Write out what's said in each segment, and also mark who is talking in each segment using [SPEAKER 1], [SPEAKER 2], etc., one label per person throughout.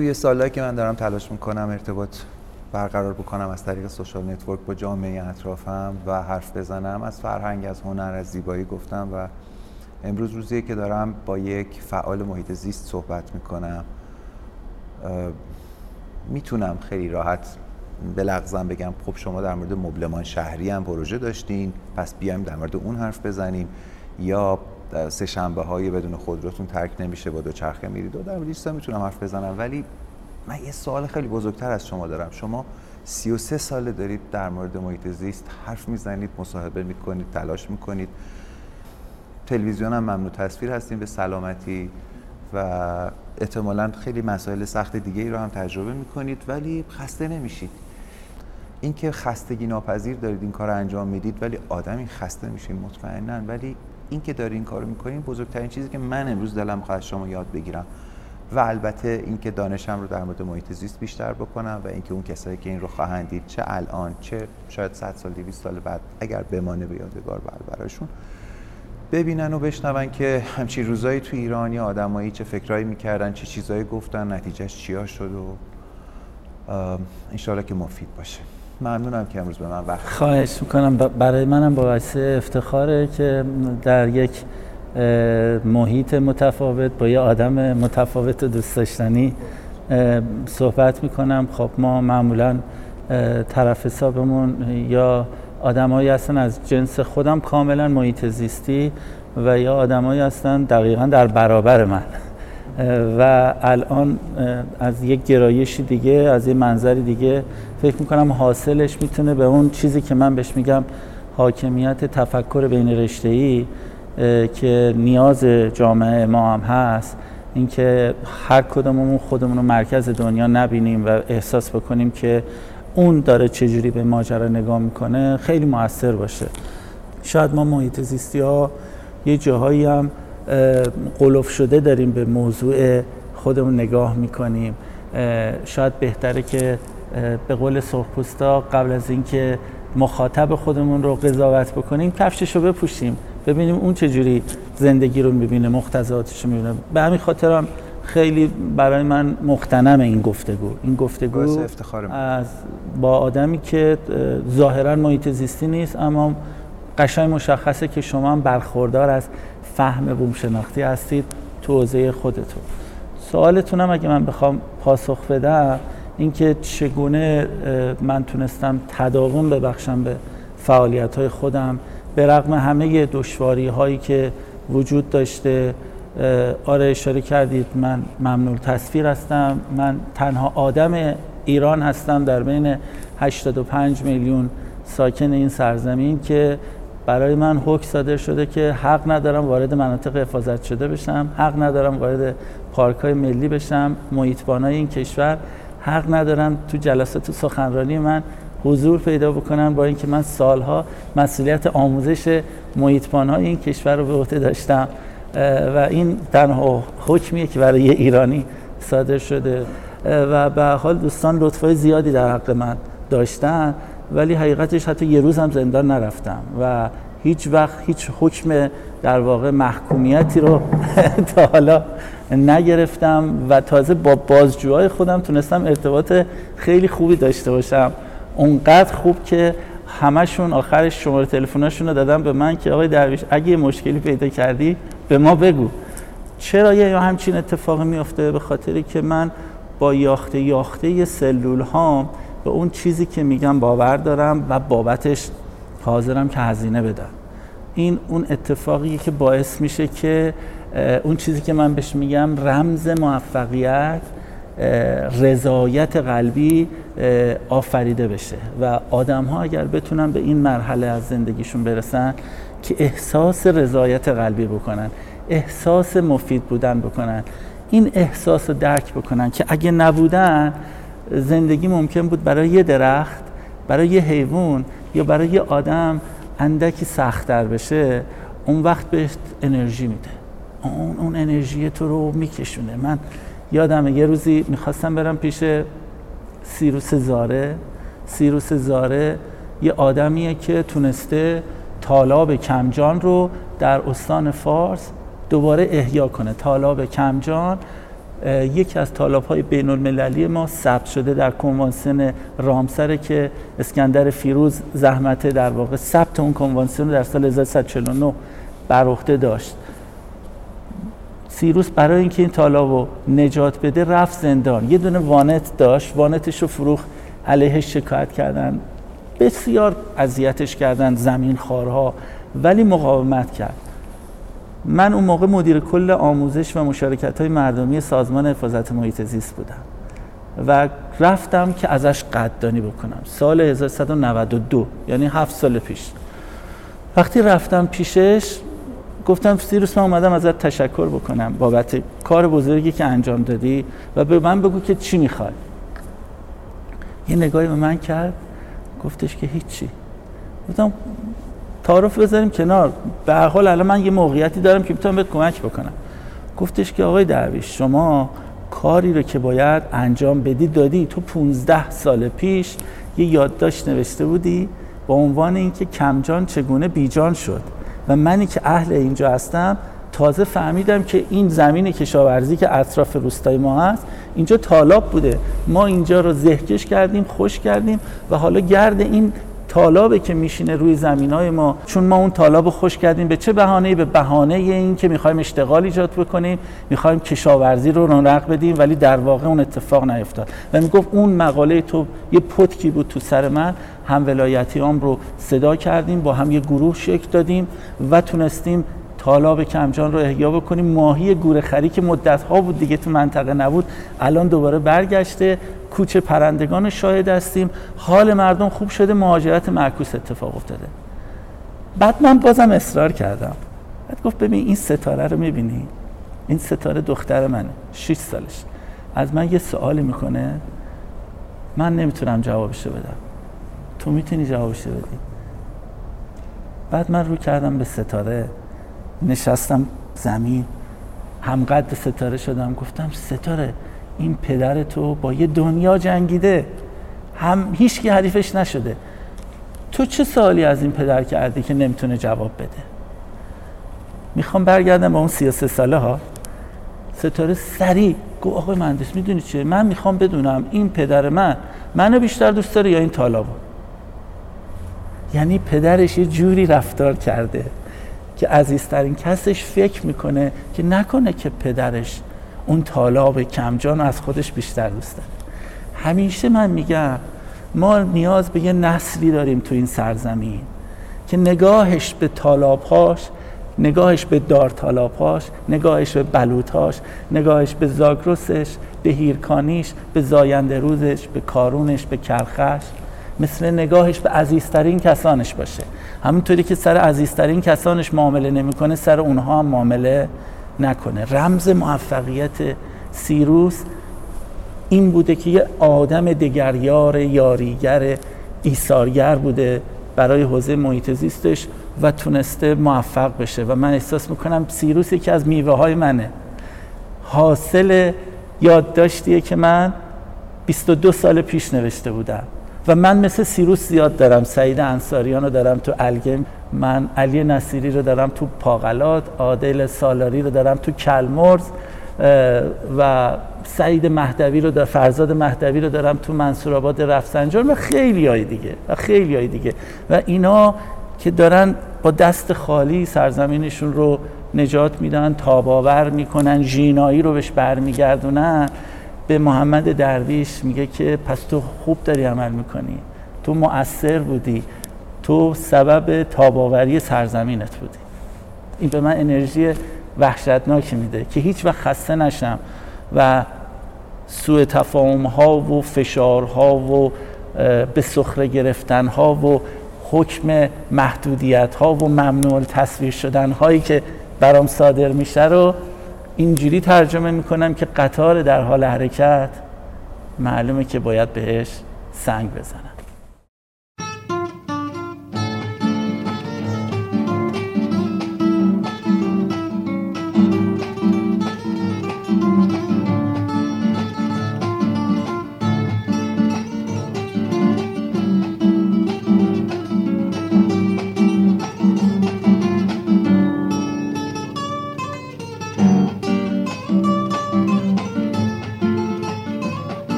[SPEAKER 1] توی سالهایی که من دارم تلاش می‌کنم ارتباط برقرار بکنم از طریق social network با جامعه اطرافم و حرف بزنم از فرهنگ از هنر از زیبایی گفتم و امروز روزیه که دارم با یک فعال محیط زیست صحبت می‌کنم می‌تونم خیلی راحت بلغزم بگم خب شما در مورد مبلمان شهری هم پروژه داشتین پس بیایم در مورد اون حرف بزنیم یا سه شنبه های بدون خودروتون ترک نمیشه با دو چرخه میرید و در مورد می‌تونم حرف بزنم ولی من یه سوال خیلی بزرگتر از شما دارم. شما 33 ساله دارید در مورد محیط زیست حرف می‌زنید مصاحبه می‌کنید تلاش می‌کنید. تلویزیون هم ممنوع تصویر هستیم به سلامتی و احتمالا خیلی مسائل سخت دیگه ای رو هم تجربه می‌کنید ولی خسته نمیشید. اینکه خستگی ناپذیر دارید این کار رو انجام می‌دید ولی آدمی خسته میشین مطمئنا. ولی این که داری این کارو می‌کنین بزرگترین چیزی که من امروز دلم خواهد شما یاد بگیرم. و البته اینکه دانشم رو در مورد محیط زیست بیشتر بکنم و اینکه اون کسایی که این رو خواهند دید چه الان چه شاید 100 سال 200 سال بعد اگر بمانه به یادگار بر براشون ببینن و بشنون که همچین روزایی تو ایران یا آدمایی چه فکرایی می‌کردن چه چیزایی گفتن نتیجهش چیا شد و انشالله که مفید باشه. ممنونم که امروز به من وقت
[SPEAKER 2] خواهش می‌کنم. برای منم باعث افتخاره که در یک محیط متفاوت با یه آدم متفاوت و دوست داشتنی صحبت می‌کنم. خب ما معمولا طرف حسابمون یا آدمایی هستن از جنس خودم کاملا محیط زیستی و یا آدمایی هستن دقیقا در برابر من. و الان از یک گرایشی دیگه از یه منظری دیگه فکر می‌کنم حاصلش می‌تونه به اون چیزی که من بهش میگم حاکمیت تفکر بین ای که نیاز جامعه ما هم هست. اینکه هر کدوممون خودمون رو مرکز دنیا نبینیم و احساس بکنیم که اون داره چجوری به ماجرا نگاه می‌کنه خیلی موثر باشه. شاید ما محیط زیستی ها یه جاهایی هم قلوف شده داریم به موضوع خودمون نگاه می‌کنیم. شاید بهتره که به قول سرخپوستا قبل از اینکه مخاطب خودمون رو قضاوت بکنیم کفشش رو بپوشیم. ببینیم اون چجوری زندگی رو می‌بینه مختزاتش رو می‌بینه. به همین خاطر هم خیلی برای من مختنم این گفتگو. این گفتگو از با آدمی که ظاهرا محیط زیستی نیست اما قشنگ مشخصه که شما هم برخوردار از فهم بوم شناختی هستید تو حوزه خودتون. سوالتونم اگه من بخوام پاسخ بدم اینکه چگونه من تونستم تداوم ببخشم به فعالیت های خودم به رغم همه دشواری هایی که وجود داشته. آره اشاره کردید من ممنون تصویر هستم. من تنها آدم ایران هستم در بین 85 میلیون ساکن این سرزمین که برای من حکم صادر شده که حق ندارم وارد مناطق حفاظت شده بشم حق ندارم وارد پارک های ملی بشم محیطبانای این کشور حق ندارم تو جلسات سخنرانی من حضور پیدا بکنم با اینکه من سالها مسئولیت آموزش محیطبانای این کشور رو به عهده داشتم و این تنها حکمیه که برای ایرانی صادر شده و به حال دوستان لطفای زیادی در حق من داشتن. ولی حقیقتش حتی یه روز هم زندان نرفتم و هیچ وقت هیچ حکم در واقع محکومیتی رو تا حالا نگرفتم و تازه با بازجوهای خودم تونستم ارتباط خیلی خوبی داشته باشم. اونقدر خوب که همشون آخرش شماره تلفناشون رو دادم به من که آقای درویش اگه مشکلی پیدا کردی به ما بگو. چرا یه همچین اتفاقی میافته؟ به خاطری که من با یاخته یاخته سلول هام به اون چیزی که میگم باور دارم و بابتش حاضرم که هزینه بدم. این اون اتفاقیه که باعث میشه که اون چیزی که من بهش میگم رمز موفقیت رضایت قلبی آفریده بشه. و آدم ها اگر بتونن به این مرحله از زندگیشون برسن که احساس رضایت قلبی بکنن احساس مفید بودن بکنن این احساس رو درک بکنن که اگه نبودن زندگی ممکن بود برای یه درخت برای یه حیوان یا برای یه آدم اندکی سختتر بشه اون وقت بهش انرژی میده. اون, اون انرژی تو رو میکشونه. من یادمه یه روزی می‌خواستم برم پیش سیروس زاره. سیروس زاره یه آدمیه که تونسته تالاب کمجان رو در استان فارس دوباره احیا کنه. تالاب کمجان یکی از طالاب های بین المللی ما ثبت شده در کنوانسیون رامسر که اسکندر فیروز زحمت در واقع ثبت اون کنوانسیون در سال 1149 بر عهده داشت. سیروس برای اینکه این طالاب رو نجات بده رفت زندان. یه دونه وانت داشت. وانتش رو فروخ علیهش شکایت کردن. بسیار اذیتش کردن زمین خارها ولی مقاومت کرد. من اون موقع مدیر کل آموزش و مشارکت های مردمی سازمان حفاظت محیط زیست بودم و رفتم که ازش قدردانی بکنم. سال 1192 یعنی هفت سال پیش. وقتی رفتم پیشش گفتم سیروس من اومدم ازت تشکر بکنم بابت کار بزرگی که انجام دادی و به من بگو که چی می‌خوای. یه نگاهی به من کرد گفتش که هیچی. گفتم تعارف بذاریم کنار. به هر حال الان من یه موقعیتی دارم که می‌تونم بهت کمک بکنم. گفتش که آقای درویش شما کاری رو که باید انجام بدی دادی. تو 15 سال پیش یه یادداشت نوشته بودی با عنوان اینکه کمجان چگونه بیجان شد. و منی که اهل اینجا هستم تازه فهمیدم که این زمین کشاورزی که اطراف روستای ما هست اینجا تالاب بوده. ما اینجا رو زهکش کردیم خوش کردیم و حالا گرد این تالابه که میشینه روی زمین های ما. چون ما اون تالاب رو خوش کردیم به چه بهانه به بهانه این که می‌خوایم اشتغال ایجاد بکنیم می‌خوایم کشاورزی رو رونق بدیم ولی در واقع اون اتفاق نیفتاد. و می‌گفت اون مقاله تو یه پتکی بود تو سر من. هم ولایتیام رو صدا کردیم با هم یه گروه شکل دادیم و تونستیم تالاب کمجان رو احیا بکنیم. ماهی گورخری که مدت ها بود دیگه تو منطقه نبود الان دوباره برگشته. کوچه پرندگان شاهد هستیم. حال مردم خوب شده. مهاجرت معکوس اتفاق افتاده. بعد من بازم اصرار کردم. بعد گفت ببین این ستاره رو می‌بینی؟ این ستاره دختر منه. 6 سالش. از من یه سوالی می‌کنه. من نمی‌تونم جوابش بدم. تو می‌تونی جوابش بدی. بعد من رو کردم به ستاره. نشستم زمین همقدر ستاره شدم گفتم ستاره این پدر تو با یه دنیا جنگیده. هم هیچ کی حریفش نشده. تو چه سوالی از این پدر کردی که نمی‌تونه جواب بده؟ می‌خوام برگردم با اون 33 ساله ها. ستاره سریع گو آقای مهندس می‌دونی چیه؟ من می‌خوام بدونم این پدر من منو بیشتر دوست داره یا این طالابو؟ یعنی پدرش یه جوری رفتار کرده. که عزیزترین کسش فکر می‌کنه که نکنه که پدرش اون طالاب کمجان از خودش بیشتر دوست داره. همیشه من میگم ما نیاز به یه نسلی داریم تو این سرزمین که نگاهش به طالابهاش نگاهش به دار طالابهاش نگاهش به بلوطهاش نگاهش به زاگرسش به هیرکانیش به زاینده روزش به کارونش به کرخش مثل نگاهش به عزیزترین کسانش باشه. همونطوری که سر عزیزترین کسانش معامله نمی‌کنه سر اونها هم معامله نکنه. رمز موفقیت سیروس این بوده که یه آدم دگریار یاریگر ایثارگر بوده برای حوزه محیط زیستش و تونسته موفق بشه. و من احساس می‌کنم سیروس یکی از میوه های منه. حاصل یادداشتیه که من 22 سال پیش نوشته بودم. و من مثل سیروس زیاد دارم. سعید انصاریان رو دارم تو الگم. من علی نصیری رو دارم تو پاغلات. عادل سالاری رو دارم تو کلمرز. و سعید مهدوی رو دارم فرزاد مهدوی رو دارم تو منصورآباد رفسنجان و خیلی های دیگه. و خیلی های دیگه. و اینا که دارن با دست خالی سرزمینشون رو نجات میدن تاباور می‌کنن ژینایی رو بهش برمیگردونن. به محمد درویش میگه که پس تو خوب داری عمل می‌کنی. تو مؤثر بودی. تو سبب تاباوری سرزمینت بودی. این به من انرژی وحشتناکی میده که هیچ وقت خسته نشم و سوء تفاهم ها و فشارها و به سخره گرفتن ها و حکم محدودیت ها و ممنوع تصویر شدن هایی که برام صادر میشه رو اینجوری ترجمه می‌کنم که قطار در حال حرکت معلومه که باید بهش سنگ بزنم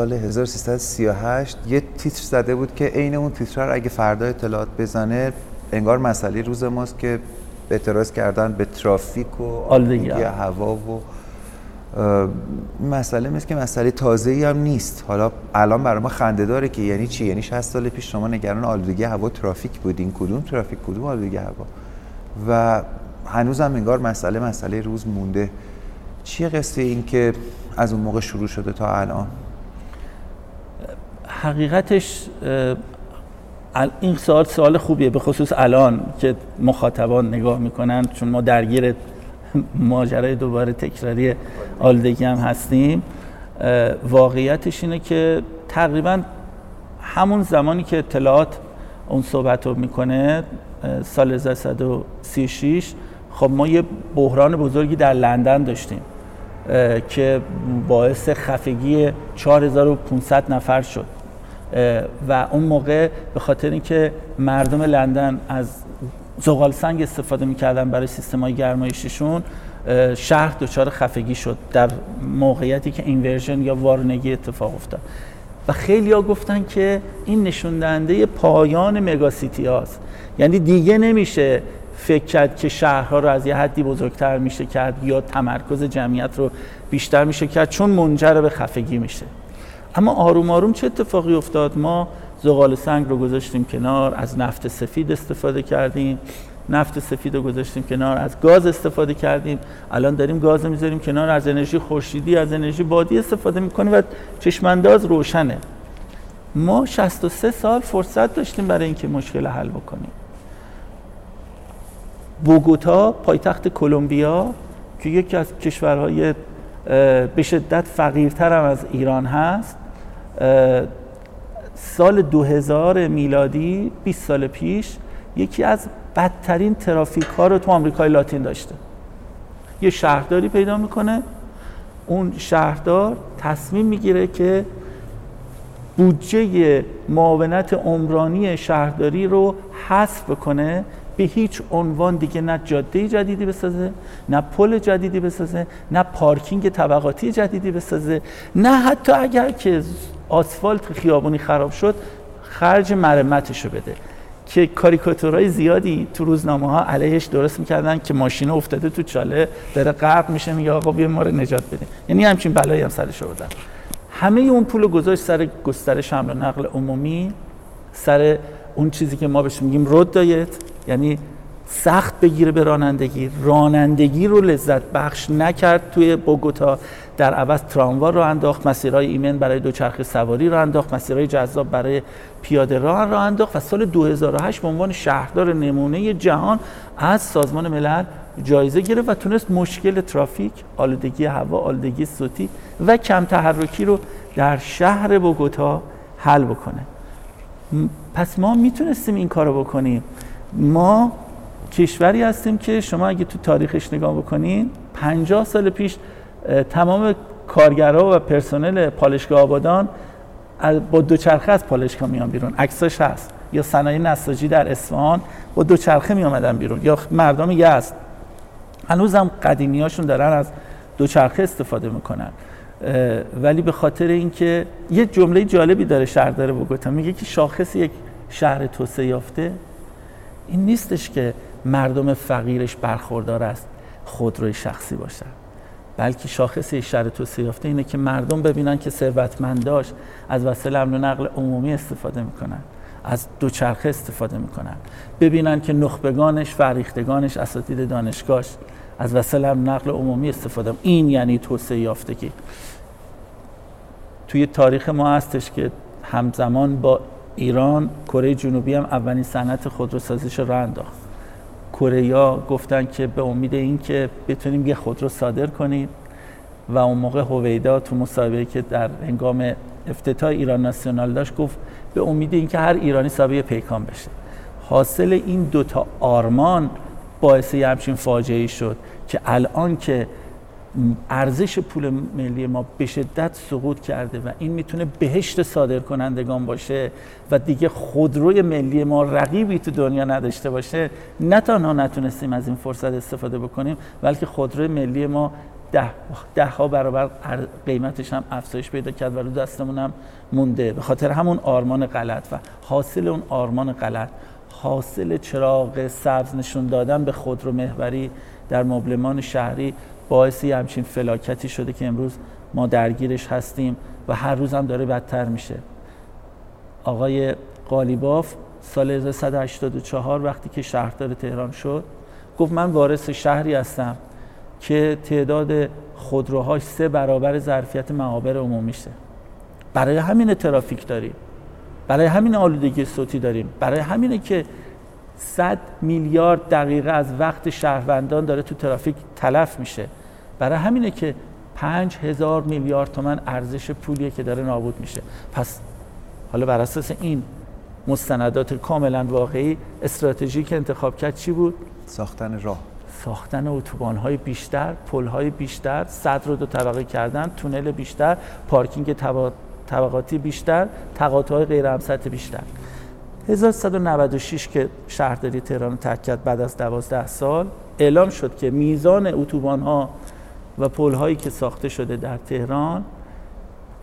[SPEAKER 1] سال 1338 یه تیتر زده بود که عین اون تیتر اگه فردا اطلاعات بزنه انگار مسئله روز ماست که اعتراض کردن به ترافیک و آلودگی هوا و مسئله مثل که مسئله تازه ای هم نیست. حالا الان برای ما خنده داره که یعنی چی؟ یعنی 60 سال پیش شما نگران آلودگی هوا ترافیک بودین. کدوم ترافیک؟ کدوم آلودگی هوا؟ و هنوز هم انگار مسئله مسئله روز مونده. چیه قصه این که از اون موقع شروع شده تا الان؟
[SPEAKER 2] حقیقتش این سوال سوال خوبیه به خصوص الان که مخاطبان نگاه می‌کنن چون ما درگیر ماجرای دوباره تکراری آلودگی هم هستیم. واقعیتش اینه که تقریبا همون زمانی که اطلاعات اون صحبت رو می‌کنه سال 1936 خب ما یه بحران بزرگی در لندن داشتیم که باعث خفگی 4500 نفر شد. و اون موقع به خاطر اینکه مردم لندن از زغال سنگ استفاده می‌کردن برای سیستم های گرمایششون شهر دچار خفگی شد در موقعیتی که اینورژن یا وارنگی اتفاق افتاد. و خیلی ها گفتن که این نشون دهنده پایان مگاسیتی هاست. یعنی دیگه نمیشه فکر کرد که شهرها رو از یه حدی بزرگتر میشه کرد یا تمرکز جمعیت رو بیشتر میشه کرد چون منجر به خفگی میشه. اما آروم آروم چه اتفاقی افتاد؟ ما زغال سنگ رو گذاشتیم کنار از نفت سفید استفاده کردیم. نفت سفید رو گذاشتیم کنار از گاز استفاده کردیم. الان داریم گاز می‌ذاریم کنار از انرژی خورشیدی از انرژی بادی استفاده می‌کنیم و چشمانداز روشنه. ما 63 سال فرصت داشتیم برای اینکه مشکل حل بکنیم. بوگوتا پایتخت کلمبیا که یکی از کشورهای به شدت فقیرتر از ایران هست. سال 2000 میلادی 20 سال پیش یکی از بدترین ترافیک ها رو تو آمریکای لاتین داشته. یه شهرداری پیدا می‌کنه. اون شهردار تصمیم می‌گیره که بودجه معاونت عمرانی شهرداری رو حذف بکنه به هیچ عنوان دیگه نه جاده جدیدی بسازه نه پل جدیدی بسازه نه پارکینگ طبقاتی جدیدی بسازه نه حتی اگر که آسفالت خیابونی خراب شد خرج مرمتشو بده. که کاریکاتورهای زیادی تو روزنامه ها علیهش درست می‌کردن که ماشین افتاده تو چاله داره غرق میشه میگه آقا بیا ما رو نجات بده. یعنی همچین بلایی هم سرش آوردن. همه اون پول گذاشت سر گسترش حمل و نقل عمومی سر اون چیزی که ما بهش میگیم رود دایت یعنی سخت بگیره به رانندگی. رانندگی رو لذت بخش نکرد توی بوگوتا. در عوض تراموا رو انداخت مسیرهای ایمن برای دوچرخه سواری رو انداخت مسیرهای جذاب برای پیاده راه رو انداخت و سال 2008 به عنوان شهردار نمونه جهان از سازمان ملل جایزه گرفت و تونست مشکل ترافیک، آلودگی هوا، آلودگی صوتی و کم تحرکی رو در شهر بوگوتا حل بکنه. پس ما می‌تونستیم این کارو بکنیم. ما کشوری هستیم که شما اگه تو تاریخش نگاه بکنین 50 سال پیش تمام کارگرها و پرسنل پالشگاه آبادان با دوچرخه از پالشگاه میان بیرون. عکساش هست. یا صنایع نساجی در اصفهان با دوچرخه می آمدن بیرون. یا مردم یزد. هنوز هم قدیمی هاشون دارن از دوچرخه استفاده می‌کنن. ولی به خاطر اینکه یه جمله جالبی داره شهردار بوگوتا میگه که شاخص یک شهر توسعه یافته این نیستش که مردم فقیرش برخوردار است خودروی شخصی باشد بلکه شاخص شهر توسعه یافته اینه که مردم ببینن که ثروتمنداش از وسایل امن و نقل عمومی استفاده می‌کنن. از دوچرخه استفاده می‌کنن. ببینن که نخبگانش فریختگانش اساتید دانشگاهش از وسایل نقل عمومی استفاده این یعنی توسعه یافتگی توی تاریخ ما هستش که همزمان با ایران کره جنوبی هم اولین صنعت خودروسازیش رو انداخت. کره گفتن که به امید اینکه بتونیم یه خودرو صادر کنیم و اون موقع هویدا تو مصاحبه که در هنگام افتتاح ایران ناسیونال داشت گفت به امید اینکه هر ایرانی صاحب پیکان بشه. حاصل این دوتا آرمان باعث یه همچین فاجعه شد که الان که ارزش پول ملی ما به شدت سقوط کرده و این می‌تونه بهشت صادر کنندگان باشه و دیگه خودروی ملی ما رقیبی تو دنیا نداشته باشه نه تنها نتونستیم از این فرصت استفاده بکنیم بلکه خودروی ملی ما ده, ده ها برابر قیمتش هم افزایش پیدا کرد و رو دستمون هم مونده. به خاطر همون آرمان غلط و حاصل اون آرمان غلط. حاصل چراغ سبز نشون دادن به خودرو محوری در مبلمان شهری باعثی همچین فلاکتی شده که امروز ما درگیرش هستیم و هر روز هم داره بدتر میشه. آقای قالیباف سال 1184 وقتی که شهردار تهران شد گفت من وارث شهری هستم که تعداد خودروهاش سه برابر ظرفیت معابر عمومیشه. برای همین ترافیک داریم. برای همین آلودگی صوتی داریم. برای همینه که 100 میلیارد دقیقه از وقت شهروندان داره تو ترافیک تلف میشه. برای همینه که پنج هزار میلیارد تومن ارزش پولیه که داره نابود میشه. پس حالا بر اساس این مستندات کاملا واقعی استراتژی که انتخاب کرد چی بود؟
[SPEAKER 1] ساختن راه.
[SPEAKER 2] ساختن اتوبان های بیشتر، پل های بیشتر، صد رو دو طبقه کردن، تونل بیشتر، پارکینگ طبقاتی بیشتر، تقاطع های غیر همسطح بیشتر. 1196 که شهرداری تهران ترک کرد بعد از 12 سال اعلام شد که میزان اتوبان ها و پل هایی که ساخته شده در تهران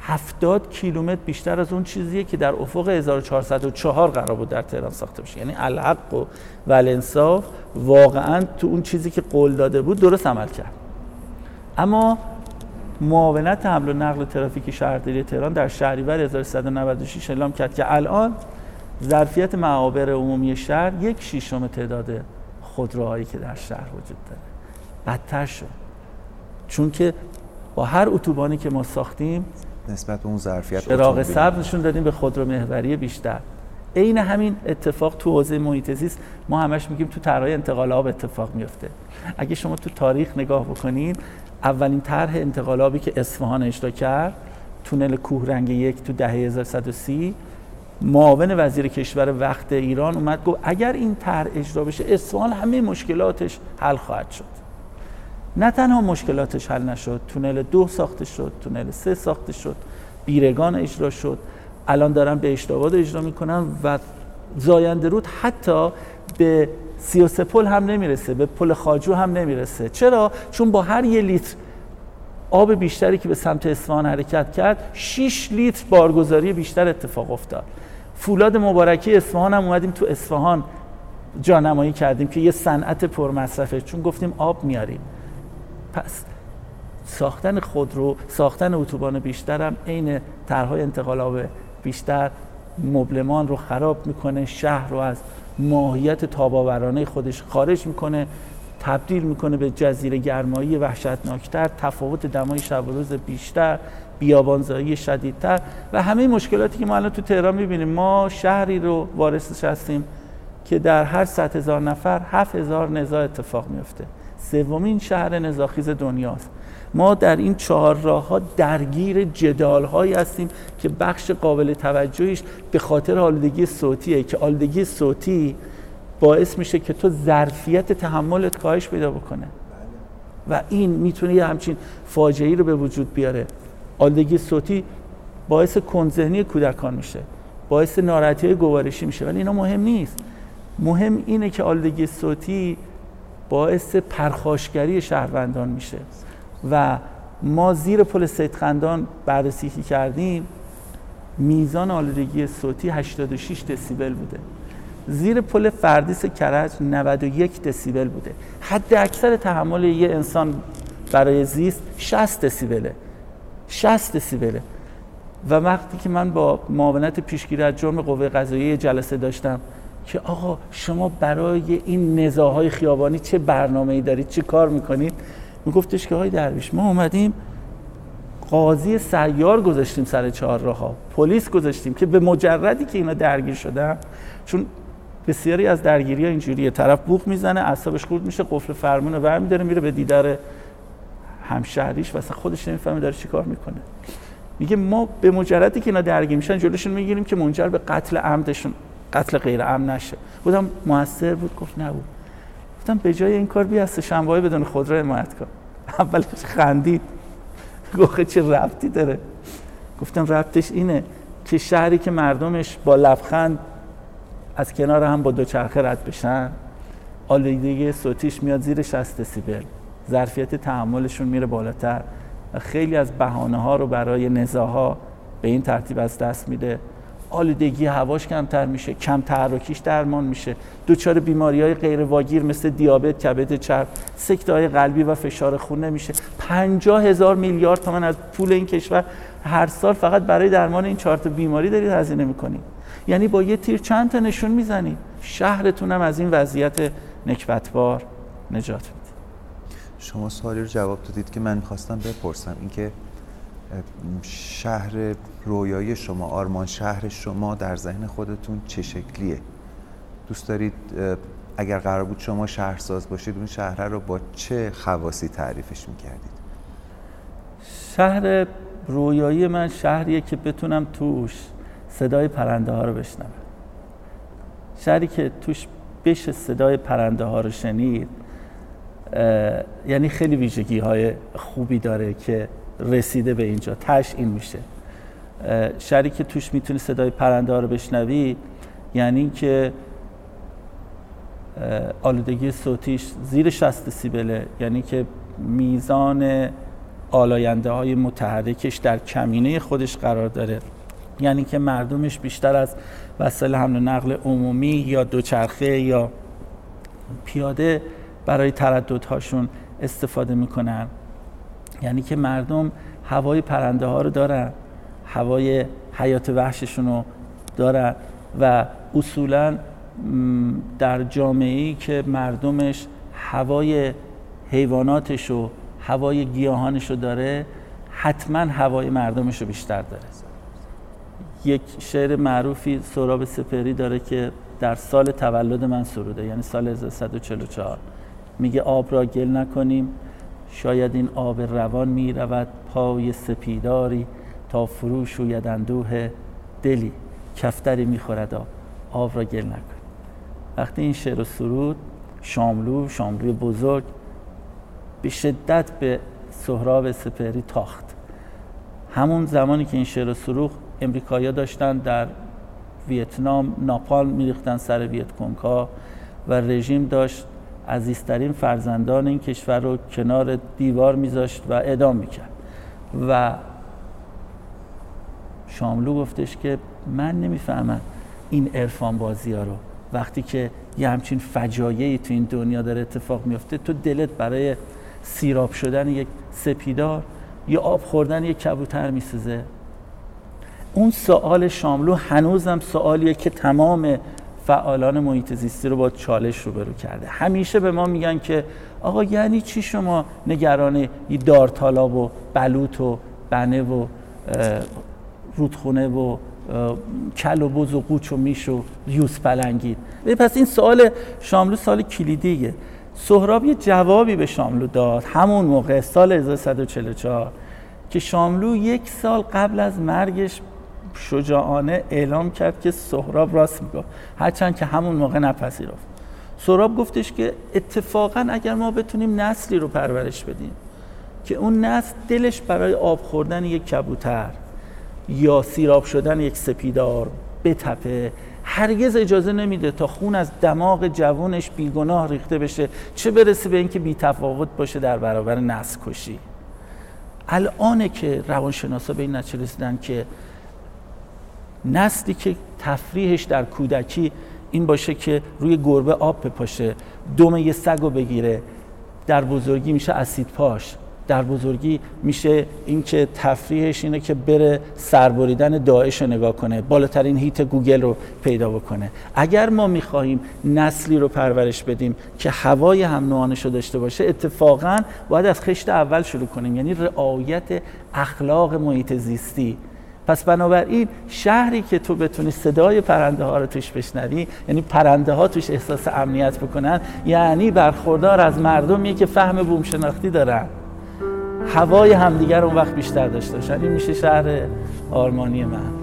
[SPEAKER 2] 70 کیلومتر بیشتر از اون چیزیه که در افق 1404 قرار بود در تهران ساخته بشه یعنی الحق و ولنصاف واقعا تو اون چیزی که قول داده بود درست عمل کرد اما معاونت حمل و نقل ترافیک شهرداری تهران در شهریور 1396 اعلام کرد که الان ظرفیت معابر عمومی شهر یک شیشم تعداد خودروهایی که در شهر وجود داره. بدتر شد. چون که با هر اتوبانی که ما ساختیم
[SPEAKER 1] نسبت به اون ظرفیت
[SPEAKER 2] چراغ سبز نشون دادیم به خودرو محوری بیشتر. عین همین اتفاق تو حوزه محیط زیست ما همش میگیم تو طرح انتقال آب اتفاق میفته اگه شما تو تاریخ نگاه بکنید اولین طرح انتقال آبی که اصفهان اجرا کرد تونل کوه رنگ یک تو دهه 1130 معاون وزیر کشور وقت ایران اومد گفت اگر این طرح اجرا بشه اصفهان همه مشکلاتش حل خواهد شد. نه تنها مشکلاتش حل نشد تونل دو ساخته شد تونل سه ساخته شد بیرگان اجرا شد. الان دارن به اشتاباد اجرا می‌کنن و زاینده رود حتی به سی پل هم نمی‌رسه به پل خاجو هم نمی‌رسه. چرا؟ چون با هر یه لیتر آب بیشتری که به سمت اصفهان حرکت کرد 6 لیتر بارگذاری بیشتر اتفاق افتاد. فولاد مبارکی اصفهان هم اومدیم تو اصفهان جانمایی کردیم که یه صنعت پرمصرفه. چون گفتیم آب میاریم. پس ساختن خودرو ساختن اتوبان بیشتر هم عین طرحهای انتقال آب بیشتر مبلمان رو خراب می‌کنه شهر رو از ماهیت تاباورانه خودش خارج می‌کنه تبدیل می‌کنه به جزیره گرمایی وحشتناکتر تفاوت دمای شب و روز بیشتر بیابانزایی شدیدتر و همه مشکلاتی که ما الان تو تهران می‌بینیم. ما شهری رو وارثش هستیم که در هر صد هزار نفر هفت هزار نزاع اتفاق میفته سومین شهر نزاخیز دنیاست. ما در این چهار راه ها درگیر جدال هایی هستیم که بخش قابل توجهیش به خاطر آلودگی صوتیه که آلودگی صوتی باعث میشه که تو ظرفیت تحملت کاهش پیدا بکنه. و این می‌تونه یه همچین فاجعه رو به وجود بیاره. آلودگی صوتی باعث کنذهنی کودکان میشه باعث ناراحتی گوارشی میشه ولی اینا مهم نیست. مهم اینه که آلودگی صوتی باعث پرخاشگری شهروندان میشه. و ما زیر پل سیدخندان بررسی کردیم میزان آلودگی صوتی 86 دسیبل بوده. زیر پل فردیس کرج 91 دسیبل بوده. حد اکثر تحمل یه انسان برای زیست 60 دسیبله. 60 دسیبله. و وقتی که من با معاونت پیشگیری از جرم قوه قضاییه جلسه داشتم که آقا شما برای این نزاهای خیابانی چه برنامه ای دارید؟ چه کار می‌کنید؟ میگفتش که های درویش ما اومدیم قاضی سیار گذاشتیم سر چهار راه پلیس گذاشتیم که به مجردی که اینا درگیر شدن چون بسیاری از درگیری ها اینجوریه طرف بوق می‌زنه اعصابش خورد میشه قفل فرمون رو برمیداره میره به دیدار همشهریش و خودش نمی‌فهمه داره چیکار می‌کنه. میگه ما به مجردی که اینا درگیر میشن جلوشون می‌گیریم که منجر به قتل عمدشون قتل غیر عمد نشه. بودم موثر بود؟ گفت نبود گفتم به جای این کار بیا از شنبه بدون خودرو حمایت کن. اولش خندید. گفت چه ربطی داره. گفتم ربطش اینه که شهری که مردمش با لبخند از کنار هم با دوچرخه رد بشن آلودگی صوتیش میاد زیر 60 دسیبل. ظرفیت تحملشون میره بالاتر و خیلی از بهانه ها رو برای نزاها به این ترتیب از دست میده. آلودگی هواش کمتر میشه کم تحرکیش درمان میشه. دچار بیماری های غیر واگیر مثل دیابت کبد چرب سکته های قلبی و فشار خون نمیشه. 50 هزار میلیارد تومن از پول این کشور هر سال فقط برای درمان این چهار بیماری دارید هزینه می‌کنید. یعنی با یه تیر چند تا نشون می‌زنید. شهرتونم از این وضعیت نکبتبار نجات میده.
[SPEAKER 1] شما سوالی رو جواب دادید که من می‌خواستم بپرسم. اینکه شهر رویایی شما آرمان شهر شما در ذهن خودتون چه شکلیه؟ دوست دارید اگر قرار بود شما شهرساز باشید اون شهر رو با چه خواصی تعریفش می‌کردید؟
[SPEAKER 2] شهر رویایی من شهریه که بتونم توش صدای پرنده ها رو بشنوم. شهری که توش بشه صدای پرنده ها رو شنید یعنی خیلی ویژگی های خوبی داره که رسیده به اینجا. تش این میشه. شهری که توش می‌تونی صدای پرنده ها رو بشنوی یعنی که آلودگی صوتیش زیر 60 سیبله یعنی که میزان آلاینده های متحرکش در کمینه خودش قرار داره. یعنی که مردمش بیشتر از وسایل حمل و نقل عمومی یا دوچرخه یا پیاده برای ترددهاشون استفاده می‌کنن. یعنی که مردم هوای پرنده ها رو دارن هوای حیات وحششون رو دارن و اصولا در جامعه ای که مردمش هوای حیواناتش و هوای گیاهانش رو داره حتما هوای مردمش رو بیشتر داره. یک شعر معروفی سراب سپری داره که در سال تولد من سروده یعنی سال 1144 میگه آب را گل نکنیم شاید این آب روان می رود پای سپیداری تا فروش شوید اندوه دلی. کفتری می خورد آب. آب را گل نکن. وقتی این شعر و سرود شاملو شاملوی بزرگ به شدت به سهراب سپهری تاخت. همون زمانی که این شعر و سروخ امریکایی داشتن در ویتنام ناپال میریختن سر ویت و رژیم داشت عزیزترین فرزندان این کشور رو کنار دیوار میذاشت و اعدام می‌کرد. و شاملو گفتش که من نمی‌فهمم این عرفان بازی ها رو. وقتی که یه همچین فجایعی تو این دنیا داره اتفاق میفته تو دلت برای سیراب شدن یک سپیدار یا آب خوردن یک کبوتر میسوزه. اون سوال شاملو هنوزم سوالیه که تمام فعالان محیط زیستی رو با چالش روبرو کرده. همیشه به ما میگن که آقا یعنی چی شما نگران دارتالاب و بلوط و بنه و رودخونه و کل و بز و قوچ و میش و یوز پلنگید. پس این سوال شاملو سال کلیدیه. سهراب یه جوابی به شاملو داد همون موقع سال 1144 که شاملو یک سال قبل از مرگش شجاعانه اعلام کرد که سهراب راست میگه هرچند که همون موقع نپذیرفت. سهراب گفتش که اتفاقا اگر ما بتونیم نسلی رو پرورش بدیم که اون نسل دلش برای آب خوردن یک کبوتر یا سیراب شدن یک سپیدار بتپه هرگز اجازه نمیده تا خون از دماغ جوانش بیگناه ریخته بشه. چه برسه به اینکه بیتفاوت باشه در برابر نسل کشی. الانه که روانشناسا به این نتیجه رسیدن که نسلی که تفریحش در کودکی این باشه که روی گربه آب بپاشه دم یه سگ رو بگیره در بزرگی میشه اسید پاش در بزرگی میشه اینکه تفریحش اینه که بره سربریدن داعش رو نگاه کنه بالاترین هیت گوگل رو پیدا بکنه. اگر ما می‌خواهیم نسلی رو پرورش بدیم که هوای هم نوعانش رو داشته باشه اتفاقا باید از خشت اول شروع کنیم. یعنی رعایت اخلاق محیط زیستی. پس بنابراین شهری که تو بتونی صدای پرنده ها رو توش بشنوی یعنی پرنده ها توش احساس امنیت بکنن یعنی برخوردار از مردمیه که فهم بوم شناختی دارن. هوای همدیگر اون وقت بیشتر داشته باشن. این میشه شهر آرمانی من.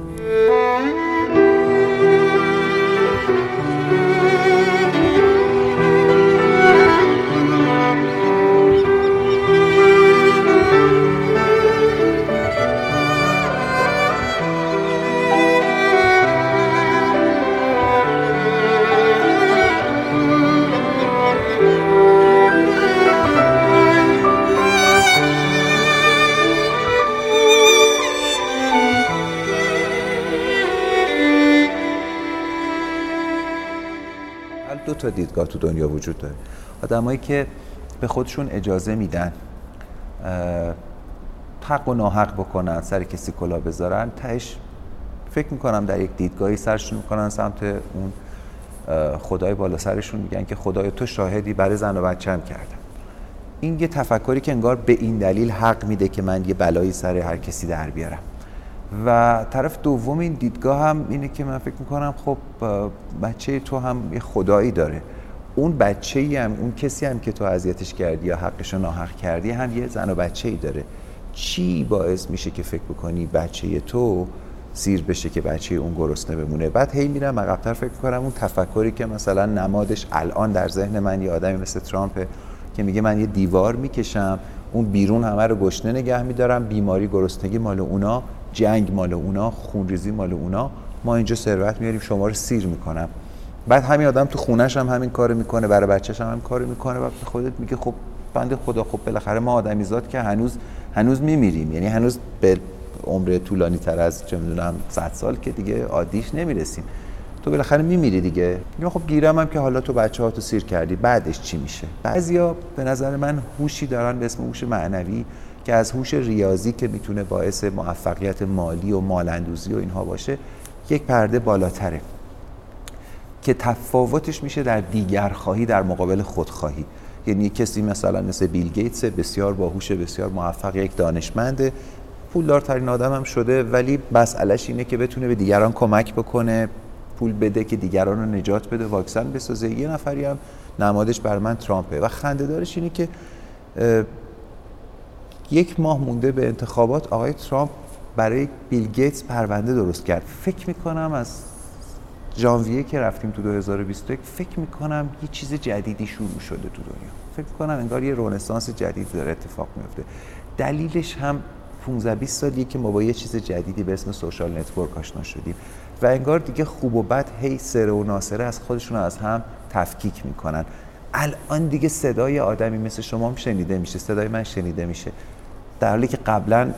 [SPEAKER 1] دیدگاه تو دنیا وجود داره. آدمایی که به خودشون اجازه میدن حق و ناحق بکنن سر کسی کلا بذارن تهش فکر می‌کنم در یک دیدگاهی سرشون می‌کنن سمت اون خدای بالا سرشون. میگن که خدای تو شاهدی برای زن و بچم کردم. این یه تفکری که انگار به این دلیل حق میده که من یه بلایی سر هر کسی در بیارم. و طرف دوم این دیدگاه هم اینه که من فکر می‌کنم خب بچه تو هم یه خدایی داره. اون بچه ای هم اون کسی هم که تو اذیتش کردی یا حقش رو ناحق کردی هم یه زن و بچه ای داره. چی باعث میشه که فکر بکنی بچه تو سیر بشه که بچه اون گرسنه بمونه؟ بعد هی میرم عقبتر فکر کنم اون تفکری که مثلا نمادش الان در ذهن من یه آدمی مثل ترامپ که میگه من یه دیوار می‌کشم اون بیرون همه رو گشنه نگه میدارم بیماری گرسنگی مال اونا جنگ مال اونا خونریزی مال اونا ما اینجا ثروت میاریم شما رو سیر می‌کنم. بعد همین آدم تو خونش هم همین کارو می‌کنه برای بچهش هم همین کارو می‌کنه و خودت میگه خب بند خدا خب بالاخره ما آدمیزاد که هنوز هنوز میمیریم. یعنی هنوز به عمر طولانی تر از چه می‌دونم 100 سال که دیگه عادیش نمی‌رسیم. تو بالاخره میمیری دیگه. یا خب گیرم هم که حالا تو بچه ها تو سیر کردی بعدش چی میشه؟ بعضیا به نظر من هوشی دارن به اسم هوش معنوی که از هوش ریاضی که می‌تونه باعث موفقیت مالی و مالندوزی و اینها باشه یک پرده بالاتره. که تفاوتش میشه در دیگر خواهی در مقابل خودخواهی. یعنی کسی مثلا مثل بیل گیتس بسیار باهوش بسیار موفق یک دانشمنده پولدارترین آدم هم شده ولی مسئلهش اینه که بتونه به دیگران کمک بکنه پول بده که دیگران رو نجات بده واکسن بسازه. یه نفری هم نمادش برای من ترامپه. و خنده دارش اینه که یک ماه مونده به انتخابات آقای ترامپ برای بیل گیتس پرونده درست کرد. فکر می‌کنم از ژانویه که رفتیم تو 2021 فکر می‌کنم یه چیز جدیدی شروع شده تو دنیا. فکر می‌کنم انگار یه رنسانس جدید داره اتفاق میفته دلیلش هم 15 20 سالیه که ما با یه چیز جدیدی به اسم social network آشنا شدیم. و انگار دیگه خوب و بد هی سره و ناسره از خودشون از هم تفکیک می‌کنن. الان دیگه صدای آدمی مثل شما هم شنیده میشه صدای من شنیده میشه. در حالی که قبلا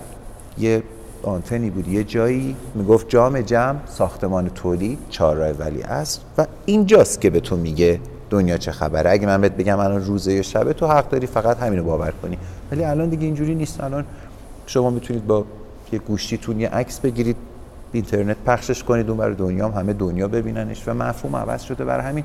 [SPEAKER 1] یه آنتنی بود. یه جایی می‌گفت جام جمع ساختمان تولید چهارراه ولی است و اینجاست که به تو میگه دنیا چه خبره. اگه من بهت بگم الان روزه یا شبه تو حق داری فقط همینو باور کنی. ولی الان دیگه اینجوری نیست. الان شما می‌تونید با یه گوشتیتون یه عکس بگیرید اینترنت پخشش کنید اون برای دنیا هم همه دنیا ببیننش و مفهوم عوض شده. برای همین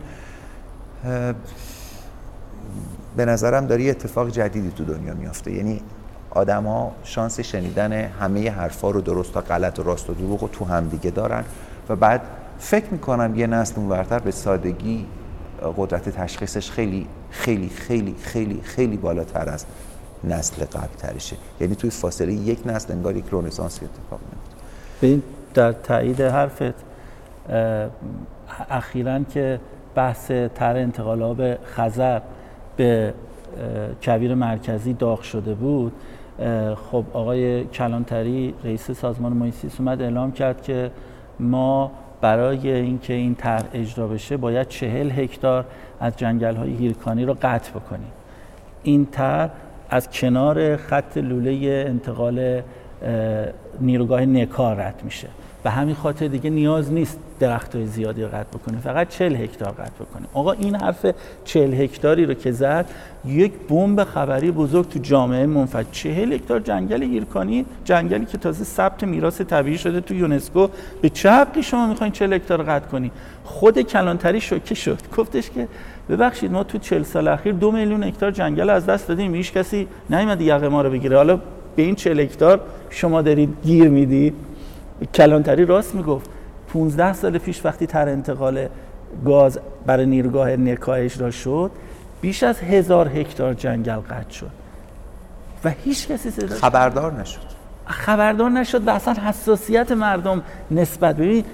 [SPEAKER 1] به نظرم داری اتفاق جدیدی تو دنیا میافته. یعنی آدما شانس شنیدن همه حرفا رو درست و غلط و راست و دروغ رو تو هم دیگه دارن و بعد فکر می‌کنم یه نسل اونورتر به سادگی قدرت تشخیصش خیلی خیلی خیلی خیلی خیلی بالاتر از نسل قبل ترشه یعنی توی فاصله یک نسل انگار یک رونسانسی اتفاق میفته
[SPEAKER 2] ببین در تایید حرفت اخیرا که بحث تر انتقال آب خزر به کویر مرکزی داغ شده بود خب آقای کلانتری رئیس سازمان محیط اومد اعلام کرد که ما برای اینکه این طرح اجرا بشه باید چهل هکتار از جنگل های هیرکانی رو قطع بکنیم. این طرح از کنار خط لوله انتقال نیروگاه نکار رد میشه. به همین خاطر دیگه نیاز نیست درخت های زیادی رو قطع بکنه. فقط 40 هکتار قطع بکنه. آقا این حرف 40 هکتاری رو که زد یک بمب خبری بزرگ تو جامعه منفجر 40 هکتار جنگل ایرکانی جنگلی که تازه ثبت میراث طبیعی شده تو یونسکو. به چه حقی شما می‌خواین 40 هکتار رو قطع کنی؟ خود کلانتری شوکه شد. گفتش که ببخشید ما تو 40 سال اخیر دو میلیون هکتار جنگل از دست دادیم. هیچ کسی نیومد یقه ما رو بگیره. حالا به این 40 هکتار شما دارید گیر می‌دید. کلانتری راست می‌گفت. 15 سال پیش وقتی تر انتقال گاز برای نیروگاه نکا اجرا شد بیش از هزار هکتار جنگل قطع شد. و هیچ کسی صدا
[SPEAKER 1] خبردار نشد.
[SPEAKER 2] خبردار نشد و اصلا حساسیت مردم نسبت ببین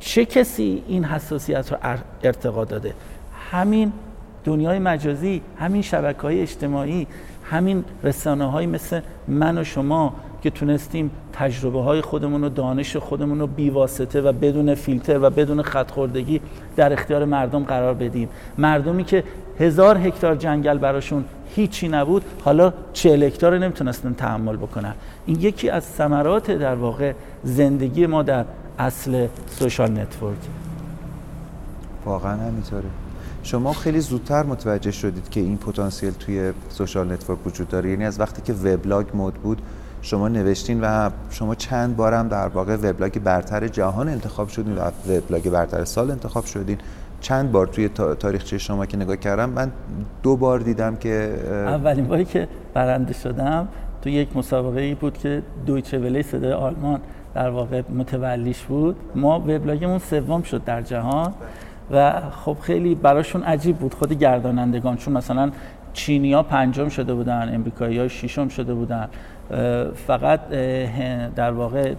[SPEAKER 2] چه کسی این حساسیت رو ارتقا داده؟ همین دنیای مجازی همین شبکه های اجتماعی همین رسانه های مثل من و شما که تونستیم تجربه های خودمون و دانش خودمون رو بیواسطه و بدون فیلتر و بدون خطخوردگی در اختیار مردم قرار بدیم. مردمی که هزار هکتار جنگل براشون هیچی نبود حالا چهل هکتار رو نمی‌تونستن تحمل بکنن. این یکی از ثمرات در واقع زندگی ما در اصل social network.
[SPEAKER 1] واقعا همینطوره. شما خیلی زودتر متوجه شدید که این پتانسیل توی social network وجود داره. یعنی از وقتی که وبلاگ مود بود شما نوشتین و شما چند بارم در واقع وبلاگ برتر جهان انتخاب شدین و وبلاگ برتر سال انتخاب شدین. چند بار توی تاریخچه شما که نگاه کردم من دو بار دیدم که
[SPEAKER 2] اولین باری که برنده شدم تو یک مسابقه ای بود که دویچه ولی صدای آلمان در واقع متولیش بود. ما وبلاگمون سوم شد در جهان و خب خیلی براشون عجیب بود. خود گردانندگان چون مثلا چینیا پنجم شده بودن امریکایی ها ششم شده بودن. فقط در واقع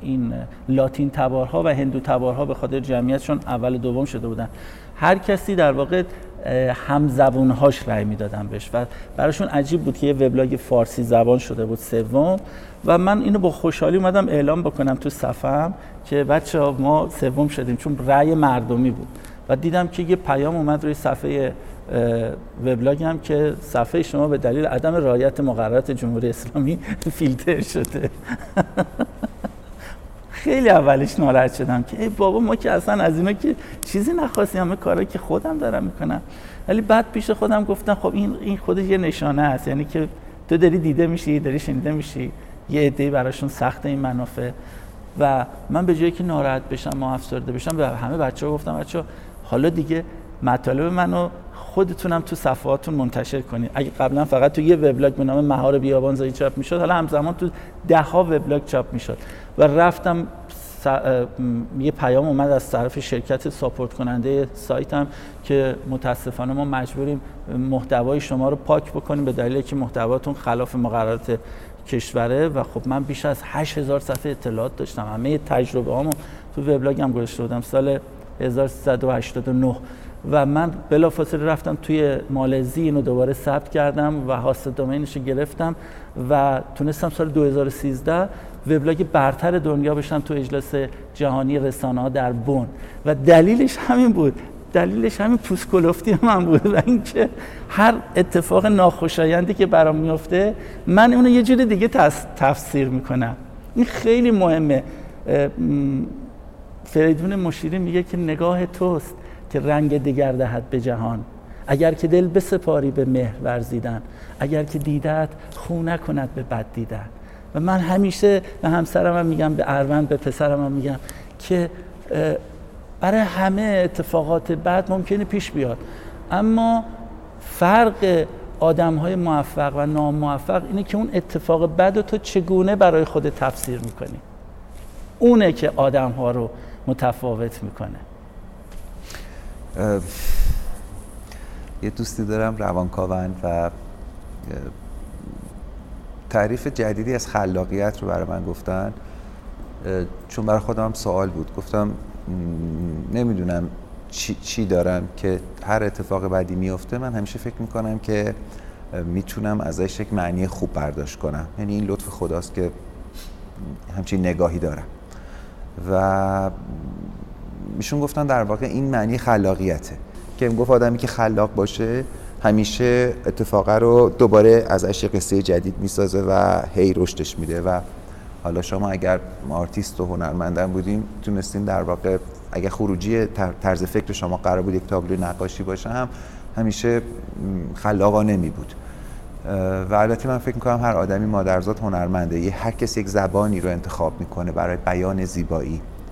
[SPEAKER 2] این لاتین تبارها و هندو تبارها به خاطر جمعیتشون اول دوم شده بودن. هر کسی در واقع هم زبونهاش رأی می‌دادن بهش و براشون عجیب بود که یه وبلاگ فارسی زبان شده بود سوم و من اینو با خوشحالی اومدم اعلام بکنم تو صفم که بچه ما سوم شدیم چون رأی مردمی بود و دیدم که یه پیام اومد روی صفحه وبلاگ هم که صفحه شما به دلیل عدم رعایت مقررات جمهوری اسلامی فیلتر شده. خیلی اولش ناراحت شدم که ای بابا ما که اصلا از اینا که چیزی نخواستیم همه کارا که خودم دارم می‌کنم. ولی بعد پیش خودم گفتم خب این این خودش یه نشانه است. یعنی که تو داری دیده میشی داری شنیده میشی. یه عده براشون سخت این منافع. و من به جایی که ناراحت بشم ما افسرده بشم به همه بچه ها گفتم بچه حالا دیگه مطالب منو خودتونم تو صفحاتون منتشر کنید. اگه قبلا فقط تو یه وبلاگ به نام مهار بیابانزایی چاپ می‌شد حالا همزمان تو ده ها وبلاگ چاپ می‌شد. و رفتم یه پیام اومد از طرف شرکت ساپورت کننده سایتم که متاسفانه ما مجبوریم محتوای شما رو پاک بکنیم به دلیل که محتواتون خلاف مقررات کشوره. و خب من بیش از 8000 صفحه اطلاعات داشتم. همه تجربه هامو تو وبلاگم گذاشته بودم. سال 1389 و من بلافاصله رفتم توی مالزی اینو دوباره ثبت کردم و هاست دومینش رو گرفتم و تونستم سال 2013 وبلاگ برتر دنیا بشم تو اجلاس جهانی رسانه در بون و دلیلش همین بود. دلیلش همین پوسکلفتی من بود. و اینکه هر اتفاق ناخوشایندی که برام میفته من اونو یه جوری دیگه تفسیر می‌کنم. این خیلی مهمه. فریدون مشیری میگه که نگاه توست. که رنگ دیگر دهد به جهان. اگر که دل بسپاری به مهر ورزیدن اگر که دیدت خونه کند به بد دیدن. و من همیشه به همسرم هم میگم به اروند به پسرم هم میگم که برای همه اتفاقات بد ممکنه پیش بیاد. اما فرق آدم های موفق و ناموفق اینه که اون اتفاق بد رو تو چگونه برای خود تفسیر می‌کنی؟ اونه که آدم ها رو متفاوت می‌کنه.
[SPEAKER 1] یه دوستی دارم روانکاون و تعریف جدیدی از خلاقیت رو برای من گفتن. چون برای خودم سوال بود. گفتم نمی‌دونم چی, چی دارم که هر اتفاق بعدی میفته من همیشه فکر می‌کنم که می‌تونم ازش یک معنی خوب برداشت کنم. یعنی این لطف خداست که همچین نگاهی دارم. و میشون گفتن در واقع این معنی خلاقیته. که گفت آدمی که خلاق باشه همیشه اتفاقه رو دوباره ازش قصه جدید می‌سازه و هی رشدش میده و حالا شما اگر آرتیست و هنرمندن بودیم تونستین در واقع اگر خروجی طرز فکر شما قرار بود یک تابلو نقاشی باشه هم همیشه خلاقا نمی بود و البته من فکر می‌کنم هر آدمی مادرزاد هنرمنده یه هر کسی یک زبانی رو انتخاب می‌کنه برای بیان زیبایی.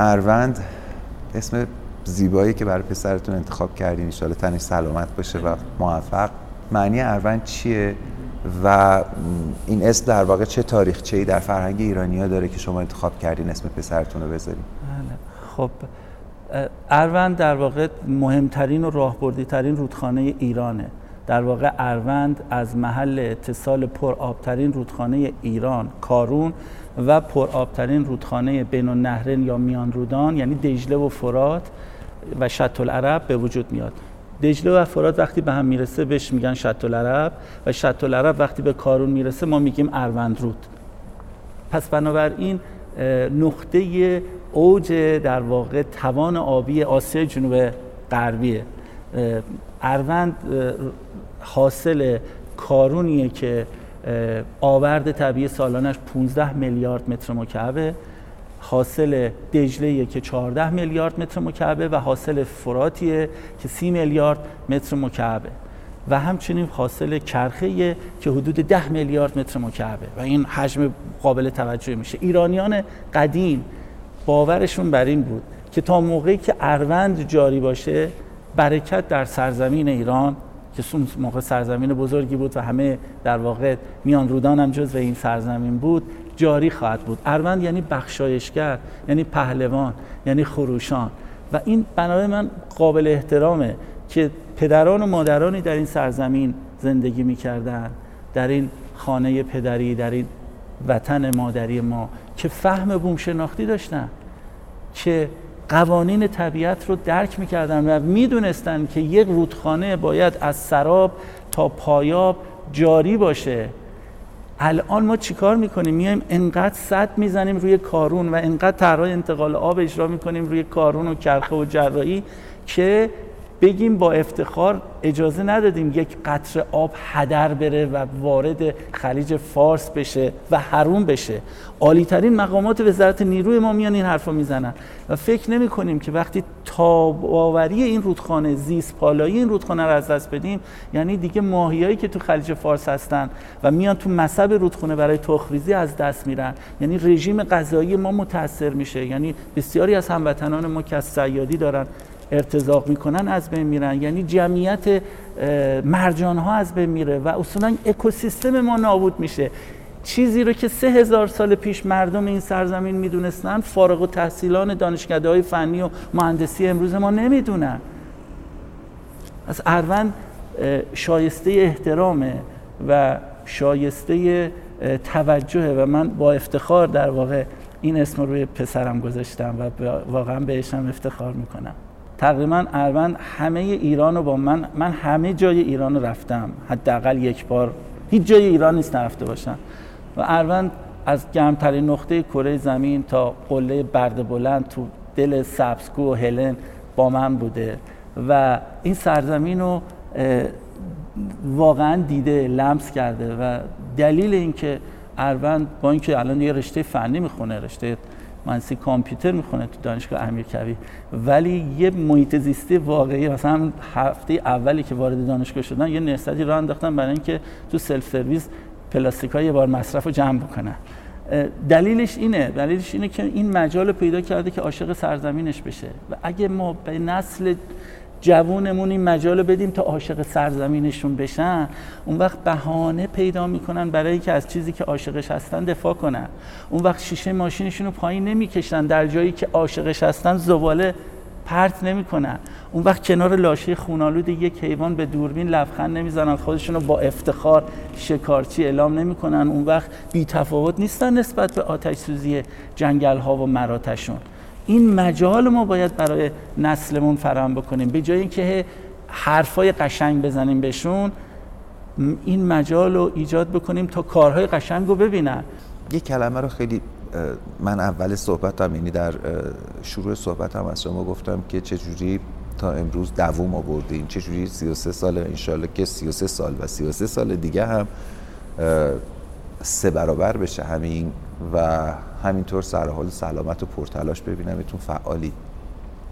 [SPEAKER 1] اروند اسم زیبایی که برای پسرتون انتخاب کردین ان تنش سلامت باشه و موفق. معنی اروند چیه و این اسم در واقع چه تاریخچه ای در فرهنگ ایرانیا داره که شما انتخاب کردین اسم پسرتون رو بذارین؟
[SPEAKER 2] بله. خب اروند در واقع مهمترین و راهبردی ترین رودخانه ایرانه. در واقع اروند از محل اتصال پرآبترین رودخانه ایران کارون و پرآبترین رودخانه بین النهرین یا میان رودان یعنی دجله و فرات و شط العرب به وجود میاد. دجله و فرات وقتی به هم می‌رسه بهش میگن شط العرب و شط العرب وقتی به کارون می‌رسه ما میگیم اروند رود. پس بنابراین نقطه اوج در واقع توان آبی آسیای جنوب غربیه. اروند حاصل کارونیه که آورد طبیعی سالانش 15 میلیارد متر مکعبه. حاصل دجله که 14 میلیارد متر مکعبه و حاصل فراتیه که 30 میلیارد متر مکعبه. و همچنین حاصل کرخه که حدود 10 میلیارد متر مکعبه. و این حجم قابل توجه میشه. ایرانیان قدیم باورشون بر این بود که تا موقعی که اروند جاری باشه برکت در سرزمین ایران که اون موقع سرزمین بزرگی بود و همه در واقع میان رودان هم جز این سرزمین بود جاری خواهد بود. اروند یعنی بخشایشگر یعنی پهلوان یعنی خروشان. و این بنابرای من قابل احترامه که پدران و مادرانی در این سرزمین زندگی می‌کردن در این خانه پدری در این وطن مادری ما که فهم بوم شناختی داشتن که قوانین طبیعت رو درک می‌کردن و می‌دونستن که یک رودخانه باید از سراب تا پایاب جاری باشه. الان ما چیکار می‌کنیم؟ میایم انقدر صد می‌زنیم روی کارون و انقدر طرح انتقال آب اجرا می‌کنیم روی کارون و کرخه و جراحی که بگیم با افتخار اجازه ندادیم یک قطر آب هدر بره و وارد خلیج فارس بشه و حروم بشه. عالی ترین مقامات وزارت نیروی ما میان این حرفا می‌زنن و فکر نمی کنیم که وقتی تاباوری این رودخانه زیست پالایی این رودخانه رو از دست بدیم یعنی دیگه ماهیایی که تو خلیج فارس هستن و میان تو مصب رودخانه برای تخریزی از دست میرن. یعنی رژیم غذایی ما متاثر میشه. یعنی بسیاری از هموطنان ما که از سیادی دارن ارتزاق می‌کنن از بین میرن. یعنی جمعیت مرجان ها از بین میره و اصولا اکوسیستم ما نابود میشه. چیزی رو که سه هزار سال پیش مردم این سرزمین می‌دونستن فارغ و تحصیلان دانشکده های فنی و مهندسی امروز ما نمی‌دونن. از اروند شایسته احترامه و شایسته توجهه و من با افتخار در واقع این اسم رو روی پسرم گذاشتم و واقعا بهشم افتخار می‌کنم. تقریبا اروند همه ایران رو با من من همه جای ایران رفتم. حداقل یک بار. هیچ جای ایران نیست نرفته باشم و اروند از گرمترین نقطه کره زمین تا قله برد بلند تو دل سبسکو و هلن با من بوده. و این سرزمین رو واقعا دیده لمس کرده. و دلیل اینکه اروند با اینکه الان یه رشته فنی می‌خونه رشته مهندسی کامپیوتر می‌خونه تو دانشگاه امیرکبیر ولی یه محیط زیستی واقعی مثلا هفته اولی که وارد دانشگاه شدن یه نهضتی راه انداختن برای اینکه تو سلف سرویس پلاستیک یه بار مصرف رو جمع بکنن. دلیلش اینه دلیلش اینه که این مجال پیدا کرده که عاشق سرزمینش بشه. و اگه ما به نسل جوونمون این مجال بدیم تا عاشق سرزمینشون بشن. اون وقت بهانه پیدا می‌کنن برای که از چیزی که عاشقش هستن دفاع کنن. اون وقت شیشه ماشینشون رو پایین نمی‌کشن در جایی که عاشقش هستن زباله پرت نمی‌کنن. اون وقت کنار لاشه خونالود یک حیوان به دوربین لبخند نمی‌زنن خودشون رو با افتخار شکارچی اعلام نمی‌کنن. اون وقت بی تفاوت نیستن نسبت به آتش سوزی جنگل ها و مراتشون. این مجال ما باید برای نسلمون فراهم بکنیم. به جای اینکه حرفای قشنگ بزنیم بهشون این مجال رو ایجاد بکنیم تا کارهای قشنگ رو ببینن.
[SPEAKER 1] یه کلمه رو خیلی من اول صحبتم یعنی در شروع صحبتم از شما گفتم که چجوری تا امروز دووم آوردین. چجوری 33 سال انشالله که 33 سال و 33 سال دیگه هم سه برابر بشه همین و همینطور سر حال سلامت و پرتلاش ببینمتون فعالی.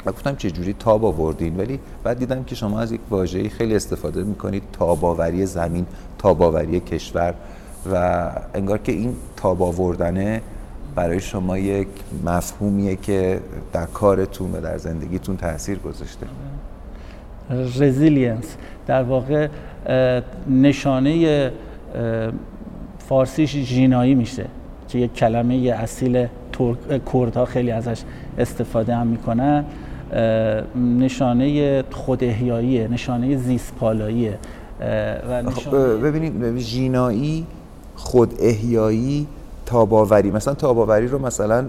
[SPEAKER 1] و گفتم چه جوری تاب آوردین؟ ولی بعد دیدم که شما از یک واژه‌ای خیلی استفاده می‌کنید تاباوری زمین تاباوری کشور و انگار که این تاب آوردنه برای شما یک مفهومیه که در کارتون و در زندگیتون تاثیر گذاشته.
[SPEAKER 2] resilience در واقع نشانه فارسیش ژینایی میشه. که یک کلمه اصیل کردها خیلی ازش استفاده هم می‌کنن نشانه خود احیاییه نشانه زیست پالاییه
[SPEAKER 1] و خب، ببینید ژینایی خود احیایی تاب‌آوری. مثلا تاب‌آوری رو مثلا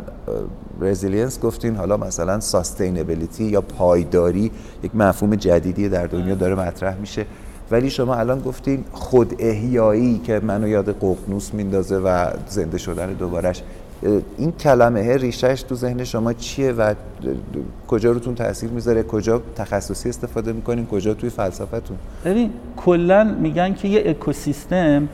[SPEAKER 1] resilience گفتین حالا مثلا sustainability یا پایداری یک مفهوم جدیدی در دنیا داره مطرح میشه. ولی شما الان گفتین خود احیایی که منو یاد ققنوس میندازه و زنده شدن دوبارش این کلمه ریشهش تو ذهن شما چیه و کجا روتون تاثیر می‌ذاره؟ کجا تخصصی استفاده می‌کنین؟ کجا توی فلسفتون؟
[SPEAKER 2] ببین کلا میگن که یه اکوسیستم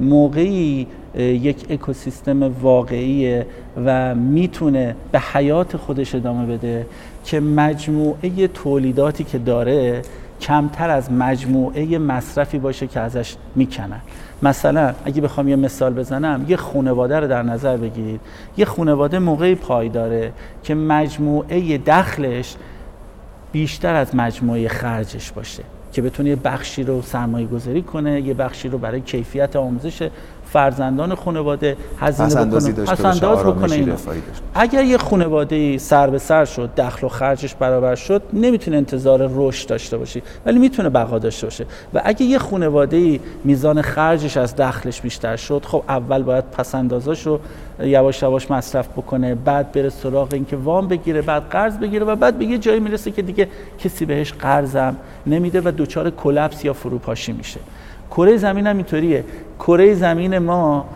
[SPEAKER 2] موقعی یک اکوسیستم واقعیه و می‌تونه به حیات خودش ادامه بده که مجموعه تولیداتی که داره کمتر از مجموعه مصرفی باشه که ازش می‌کنن. مثلا اگه بخوام یه مثال بزنم یه خانواده رو در نظر بگیرید یه خانواده موقعی پای داره که مجموعه دخلش بیشتر از مجموعه خرجش باشه. که بتونه یه بخشی رو سرمایه گذاری کنه یه بخشی رو برای کیفیت آموزش فرزندان خانواده هزینه بکنه بکنه اگر یه خانواده سر به سر شد دخل و خرجش برابر شد نمی‌تونه انتظار رشد داشته باشی ولی می‌تونه بقا داشته باشه. و اگه یه خانواده میزان خرجش از دخلش بیشتر شد خب اول باید پس رو یواش یواش مصرف بکنه بعد بره سراغ اینکه وام بگیره بعد قرض بگیره و بعد به یه جایی می‌رسه که دیگه کسی بهش قرضم نمیده و دچار کلپس یا فروپاشی میشه. کره زمین هم اینطوریه. کره زمین ما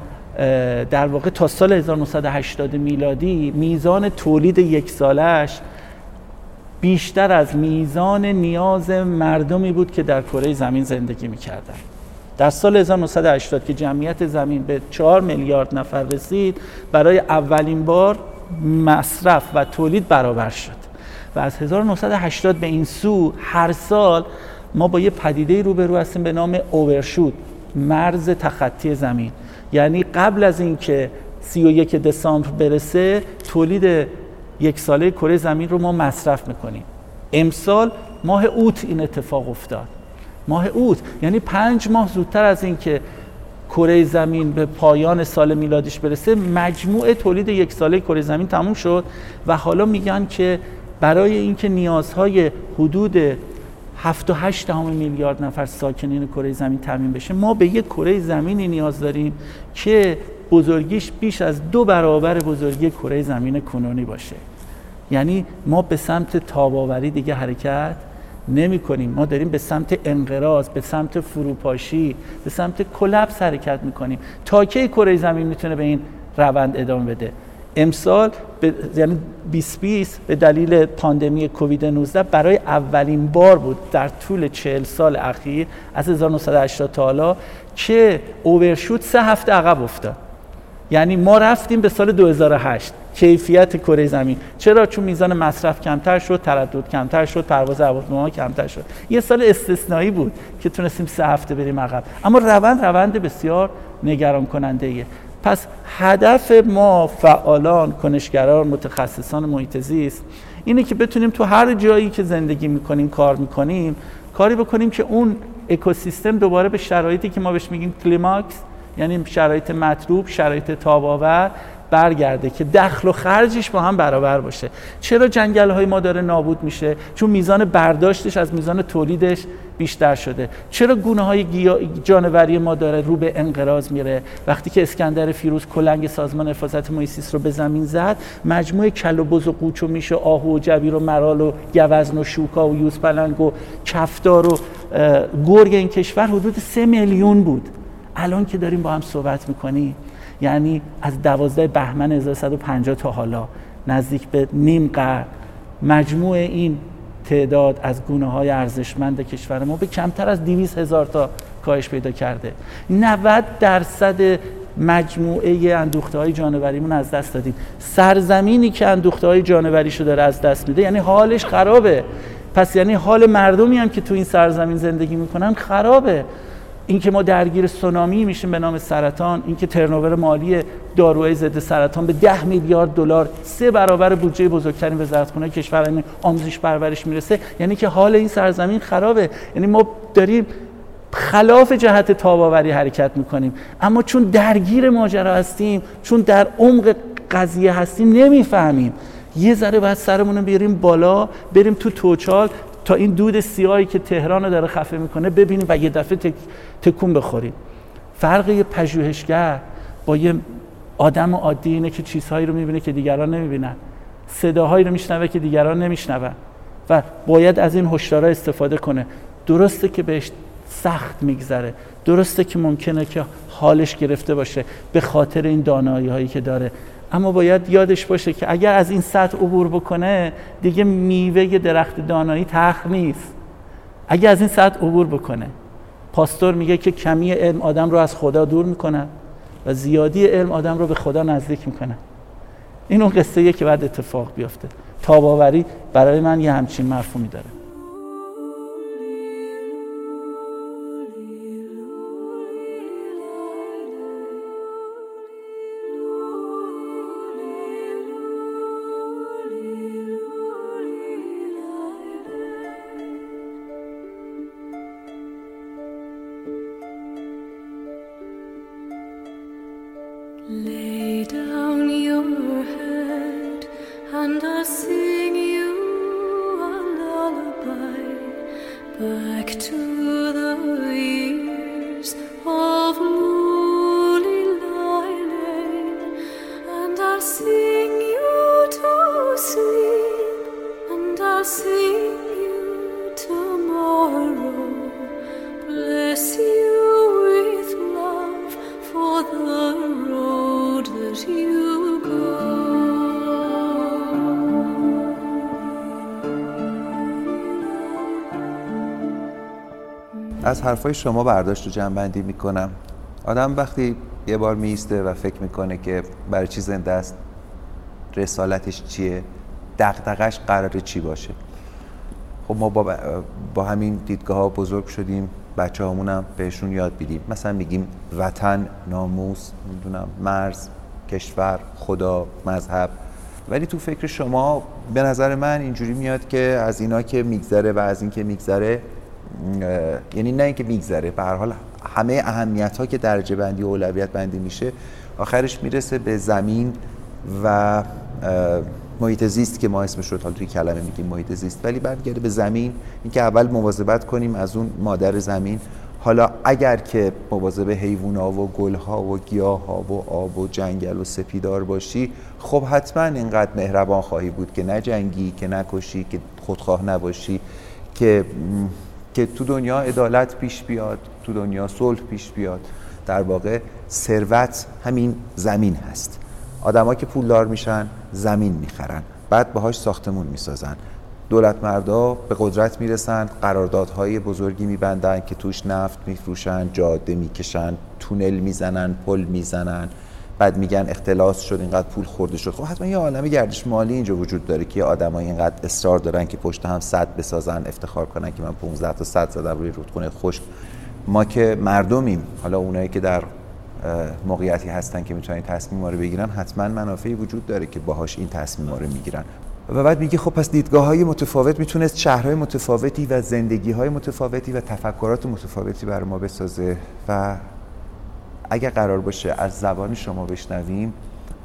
[SPEAKER 2] در واقع تا سال 1980 میلادی میزان تولید یک سالش بیشتر از میزان نیاز مردمی بود که در کره زمین زندگی می‌کردن. در سال 1980 که جمعیت زمین به 4 میلیارد نفر رسید برای اولین بار مصرف و تولید برابر شد. و از 1980 به این سو هر سال ما با یه پدیده روبرو هستیم به نام اوورشوت مرز تخطی زمین. یعنی قبل از اینکه 31 دسامبر برسه تولید یک ساله کره زمین رو ما مصرف می‌کنیم. امسال ماه اوت این اتفاق افتاد. ماه اوت یعنی پنج ماه زودتر از اینکه کره زمین به پایان سال میلادیش برسه مجموع تولید یک ساله کره زمین تموم شد و حالا میگن که برای اینکه نیازهای حدود 7 و 8 میلیارد نفر ساکنین کره زمین تامین بشه. ما به یک کره زمینی نیاز داریم که بزرگیش بیش از دو برابر بزرگی کره زمین کنونی باشه. یعنی ما به سمت تاباوری دیگه حرکت نمی کنیم. ما داریم به سمت انقراض به سمت فروپاشی به سمت کلپس حرکت می‌کنیم تا کی کره زمین می‌تونه به این روند ادامه بده؟ امسال به یعنی 2020 به دلیل پاندمی کووید 19 برای اولین بار بود در طول 40 سال اخیر از 1980 تا حالا که اوورشوت سه هفته عقب افتاد. یعنی ما رفتیم به سال 2008 کیفیت کره زمین. چرا؟ چون میزان مصرف کمتر شد تردد کمتر شد پرواز هواپیما کمتر شد. یه سال استثنایی بود که تونستیم سه هفته بریم عقب. اما روند روند بسیار نگران کننده ایه پس هدف ما فعالان کنشگران متخصصان محیط زیست اینه که بتونیم تو هر جایی که زندگی می‌کنیم کار می‌کنیم کاری بکنیم که اون اکوسیستم دوباره به شرایطی که ما بهش میگیم کلیماکس یعنی شرایط مطلوب شرایط تاباور برگرده که دخل و خرجش با هم برابر باشه. چرا جنگل های ما داره نابود میشه؟ چون میزان برداشتش از میزان تولیدش بیشتر شده. چرا گونه های جانوری ما داره رو به انقراض میره؟ وقتی که اسکندر فیروز کلنگ سازمان حفاظت محیط رو به زمین زد مجموعه کل و بز و قوچ و میش و آهو و جبیر و مرال و گوزن و شوکا و یوز پلنگ و کفتار و گرگ این کشور حدود سه میلیون بود. الان که داریم با هم صحبت می‌کنیم. یعنی از دوازده بهمن 1150 تا حالا نزدیک به نیم قرن. مجموع این تعداد از گونه های ارزشمند کشور ما به کمتر از 200 هزار تا کاهش پیدا کرده. 90 درصد مجموعه اندوخته های جانوریمون از دست دادیم. سرزمینی که اندوخته های جانوریشو داره از دست میده یعنی حالش خرابه. پس یعنی حال مردمی هم که تو این سرزمین زندگی می‌کنن خرابه. اینکه ما درگیر سونامی میشیم به نام سرطان اینکه ترنوور مالی داروهای ضد سرطان به ده میلیارد دلار سه برابر بودجه بزرگترین وزارتخونه کشور یعنی آموزش پرورش می‌رسه. یعنی که حال این سرزمین خرابه. یعنی ما داریم خلاف جهت تاباوری حرکت می‌کنیم. اما چون درگیر ماجرا هستیم چون در عمق قضیه هستیم نمی‌فهمیم. یه ذره باید سرمون رو بیاریم بالا بریم تو توچال تا این دود سیاهی که تهران رو داره خفه می‌کنه ببینیم و یه دفعه تک... تکون بخوریم. فرق یه پژوهشگر با یه آدم عادی اینه که چیزهایی رو می‌بینه که دیگران نمی‌بینن. صداهایی رو میشنوه که دیگران نمیشنون. و باید از این هشدارا استفاده کنه. درسته که بهش سخت میگذره. درسته که ممکنه که حالش گرفته باشه. به خاطر این دانایی هایی که داره. اما باید یادش باشه که اگر از این سطح عبور بکنه دیگه میوه درخت دانایی تخ نیست. اگر از این سطح عبور بکنه پاستور میگه که کمی علم آدم رو از خدا دور می‌کنه و زیادی علم آدم رو به خدا نزدیک می‌کنه. این اون قصه که بعد اتفاق بیفته تاباوری برای من یه همچین مفهومی داره.
[SPEAKER 1] حرفای شما برداشت و جنبندی می‌کنم. آدم وقتی یه بار میسته و فکر می‌کنه که برای چی زنده است رسالتش چیه دقدقش قراره چی باشه. خب ما با, با همین دیدگاه ها بزرگ شدیم بچه هم بهشون یاد بیدیم مثلا میگیم وطن، ناموس، می‌دونم مرز، کشور، خدا، مذهب. ولی تو فکر شما به نظر من اینجوری میاد که از اینا که میگذره و از این که میگذره یعنی نه اینکه میگذره به هر حال همه اهمیت ها که درجه بندی و اولویت بندی میشه آخرش می‌رسه به زمین و محیط زیست که ما اسمش رو حالا توی کلمه میگیم محیط زیست. ولی برمیگرده به زمین. اینکه اول مواظبت کنیم از اون مادر زمین. حالا اگر که مواظب حیوونا و گلها و گیاها و آب و جنگل و سپیدار باشی خب حتما اینقدر مهربان خواهی بود که نه جنگی که نکشی که خودخواه نباشی که که تو دنیا عدالت پیش بیاد تو دنیا صلح پیش بیاد. در واقع ثروت همین زمین هست. آدما که پولدار میشن زمین می‌خرن. بعد باهاش ساختمون می‌سازن. دولت مردا به قدرت می‌رسن قراردادهای بزرگی میبندن که توش نفت میفروشن جاده می‌کشن تونل می‌زنن پل می‌زنن. بعد میگن اختلاس شد اینقدر پول خورده شد. خب حتما یه عالم گردش مالی اینجا وجود داره که آدمای اینقدر اصرار دارن که پشت هم صد بسازن افتخار کنن که من 15 تا صد زدم روی رودخونه خشک. ما که مردمیم حالا اونایی که در موقعیتی هستن که می‌تونن تصمیم رو بگیرن حتما منافعی وجود داره که باهاش این تصمیم رو می‌گیرن. و بعد میگه خب پس دیدگاه های متفاوت می‌تونست شهرهای متفاوتی و زندگی های متفاوتی و تفکرات متفاوتی برای ما بسازه و اگر قرار باشه از زبان شما بشنویم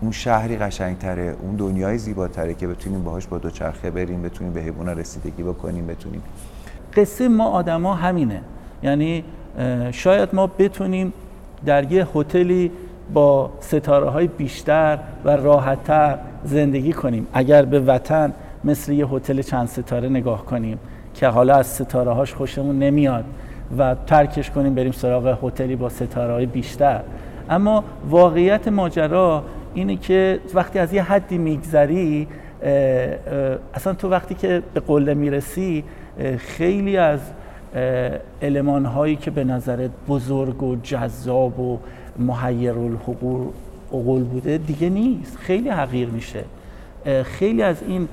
[SPEAKER 1] اون شهری قشنگتره اون دنیای زیباتره که بتونیم باهاش با دوچرخه بریم بتونیم به حیوان رسیدگی بکنیم بتونیم.
[SPEAKER 2] قصه ما آدما همینه. یعنی شاید ما بتونیم در یه هتلی با ستاره های بیشتر و راحتتر زندگی کنیم. اگر به وطن مثل یه هتل چند ستاره نگاه کنیم که حالا از ستاره هاش خوشمون نمیاد. و ترکش کنیم بریم سراغ هتلی با ستاره بیشتر. اما واقعیت ماجرا اینه که وقتی از یه حدی میگذری اصلا تو وقتی که به قله می‌رسی خیلی از علمان هایی که به نظرت بزرگ و جذاب و محیر الحقول بوده دیگه نیست. خیلی حقیر میشه. خیلی از این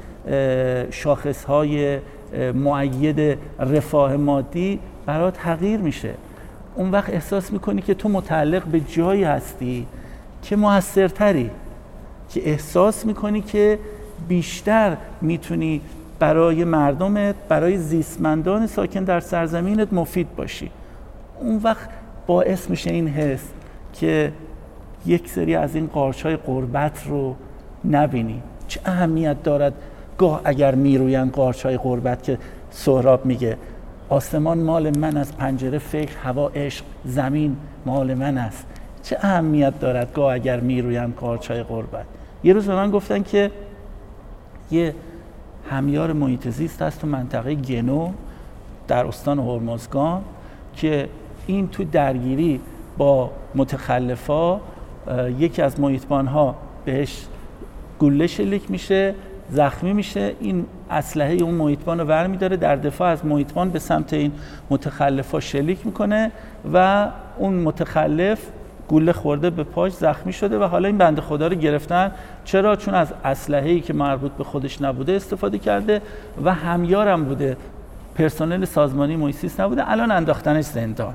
[SPEAKER 2] شاخص های معید رفاه مادی برات حقیر میشه. اون وقت احساس می‌کنی که تو متعلق به جایی هستی که موثرتری که احساس می‌کنی که بیشتر می‌تونی برای مردمت برای زیستمندان ساکن در سرزمینت مفید باشی. اون وقت باعث میشه این حس که یک سری از این قارچ های قربت رو نبینی. چه اهمیت دارد گاه اگر می‌روین قارچ های قربت که سهراب میگه؟ آسمان مال من از پنجره فکر هوا عشق زمین مال من است. چه اهمیت دارد گاه اگر می‌روین قارچ های قربت یه روز به من گفتن که یه همیار محیط زیست هست تو منطقه گنو در استان هرمزگان که این تو درگیری با متخلفا یکی از محیطبان ها بهش گله شلیک میشه زخمی میشه. این اسلحه اون محیطبان رو ور میداره در دفاع از محیطبان به سمت این متخلفا شلیک می‌کنه و اون متخلف گوله خورده به پاش زخمی شده و حالا این بنده خدا رو گرفتن. چرا؟ چون از اسلحه‌ای که مربوط به خودش نبوده استفاده کرده و همیارم بوده. پرسنل سازمانی مویسیس نبوده. الان انداختنش زندان.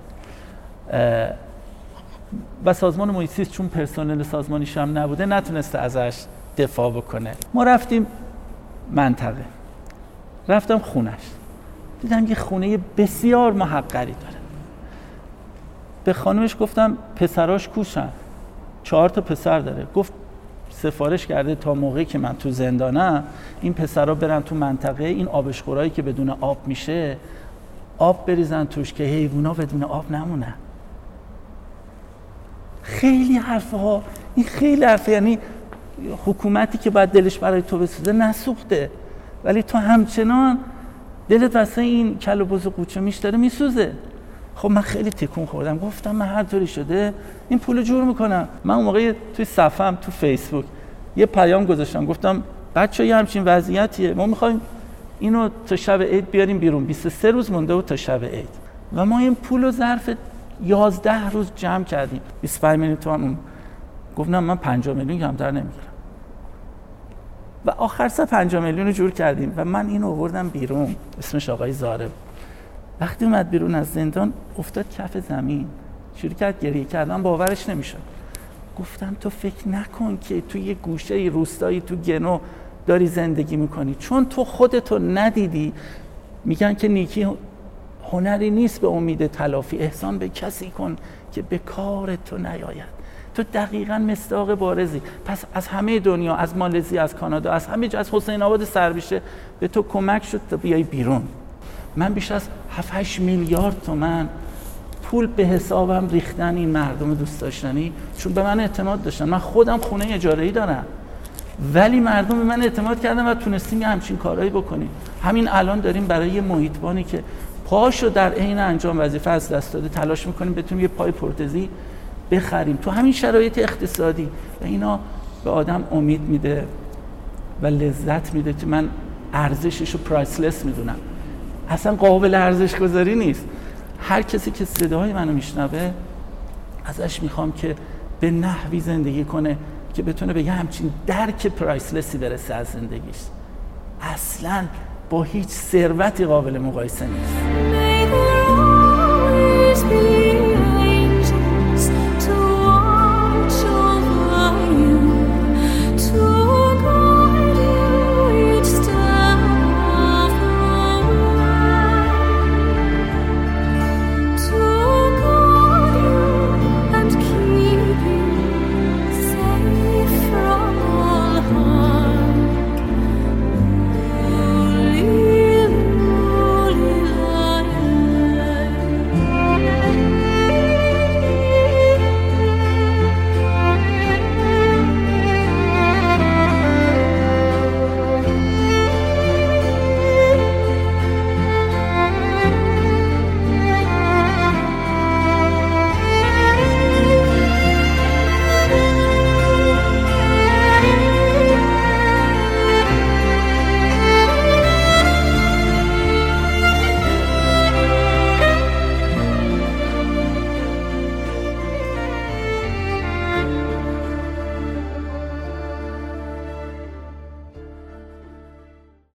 [SPEAKER 2] و سازمان مویسیس چون پرسنل سازمانیش هم نبوده نتونسته ازش دفاع بکنه. ما رفتیم منطقه. رفتم خونش. دیدم یه خونه بسیار محقری داره. به خانمش گفتم پسراش کوشن چهار تا پسر داره. گفت سفارش کرده تا موقعی که من تو زندانم این پسرها برن تو منطقه این آبشخورایی که بدون آب میشه آب بریزن توش که حیوونا بدون آب نمونن. خیلی حرفها ها این خیلی حرفه. یعنی حکومتی که باید دلش برای تو بسوزه نسوخته. ولی تو همچنان دلت واسه این کل و بز و قوچه میش داره میسوزه. خب من خیلی تکون خوردم. گفتم من هر طوری شده این پول جور می‌کنم. من اون موقع توی صفم تو فیسبوک یه پیام گذاشتم. گفتم بچه یه همچین وضعیتیه. ما می‌خوایم اینو تا شب عید بیاریم بیرون. 23 روز مونده و تا شب عید. و ما این پول و ظرف 11 روز جمع کردیم. 25 میلیون تومن گفتم من 50 میلیون کمتر نمی‌گیرم. و آخر سه 50 میلیون رو جور کردیم و من اینو آوردم بیرون. اسمش آقای زاره وقتی اومد بیرون از زندان افتاد کف زمین. شروع کرد گریه کردن باورش نمی‌شد. گفتم تو فکر نکن که تو یه گوشه روستایی تو گنو داری زندگی می‌کنی. چون تو خودتو ندیدی. میگن که نیکی هنری نیست به امید تلافی. احسان به کسی کن که به کار تو نیاید. تو دقیقا مستاق بارزی. پس از همه دنیا از مالزی از کانادا از همه جا از حسین آباد سربیشه به تو کمک شد تا بیای بیرون. من بیش از 7 میلیارد تومن پول به حسابم ریختن این مردم دوست داشتنی چون به من اعتماد داشتن. من خودم خونه اجاره ای دارم. ولی مردم به من اعتماد کردن و تونستیم یه همچین کارهایی بکنیم. همین الان داریم برای یه محیطبانی که پاشو در عین انجام وظیفه از دست داده تلاش می‌کنیم بتونیم یه پای پرتزی بخریم تو همین شرایط اقتصادی. و اینا به آدم امید میده و لذت میده که من ارزشش رو پرایسلس می‌دونم. اصلا قابل ارزش گذاری نیست. هر کسی که صدای منو میشنوه ازش می‌خوام که به نحوی زندگی کنه که بتونه به یه همچین درک پرایسلسی برسه از زندگیش. اصلا با هیچ ثروتی قابل مقایسه نیست.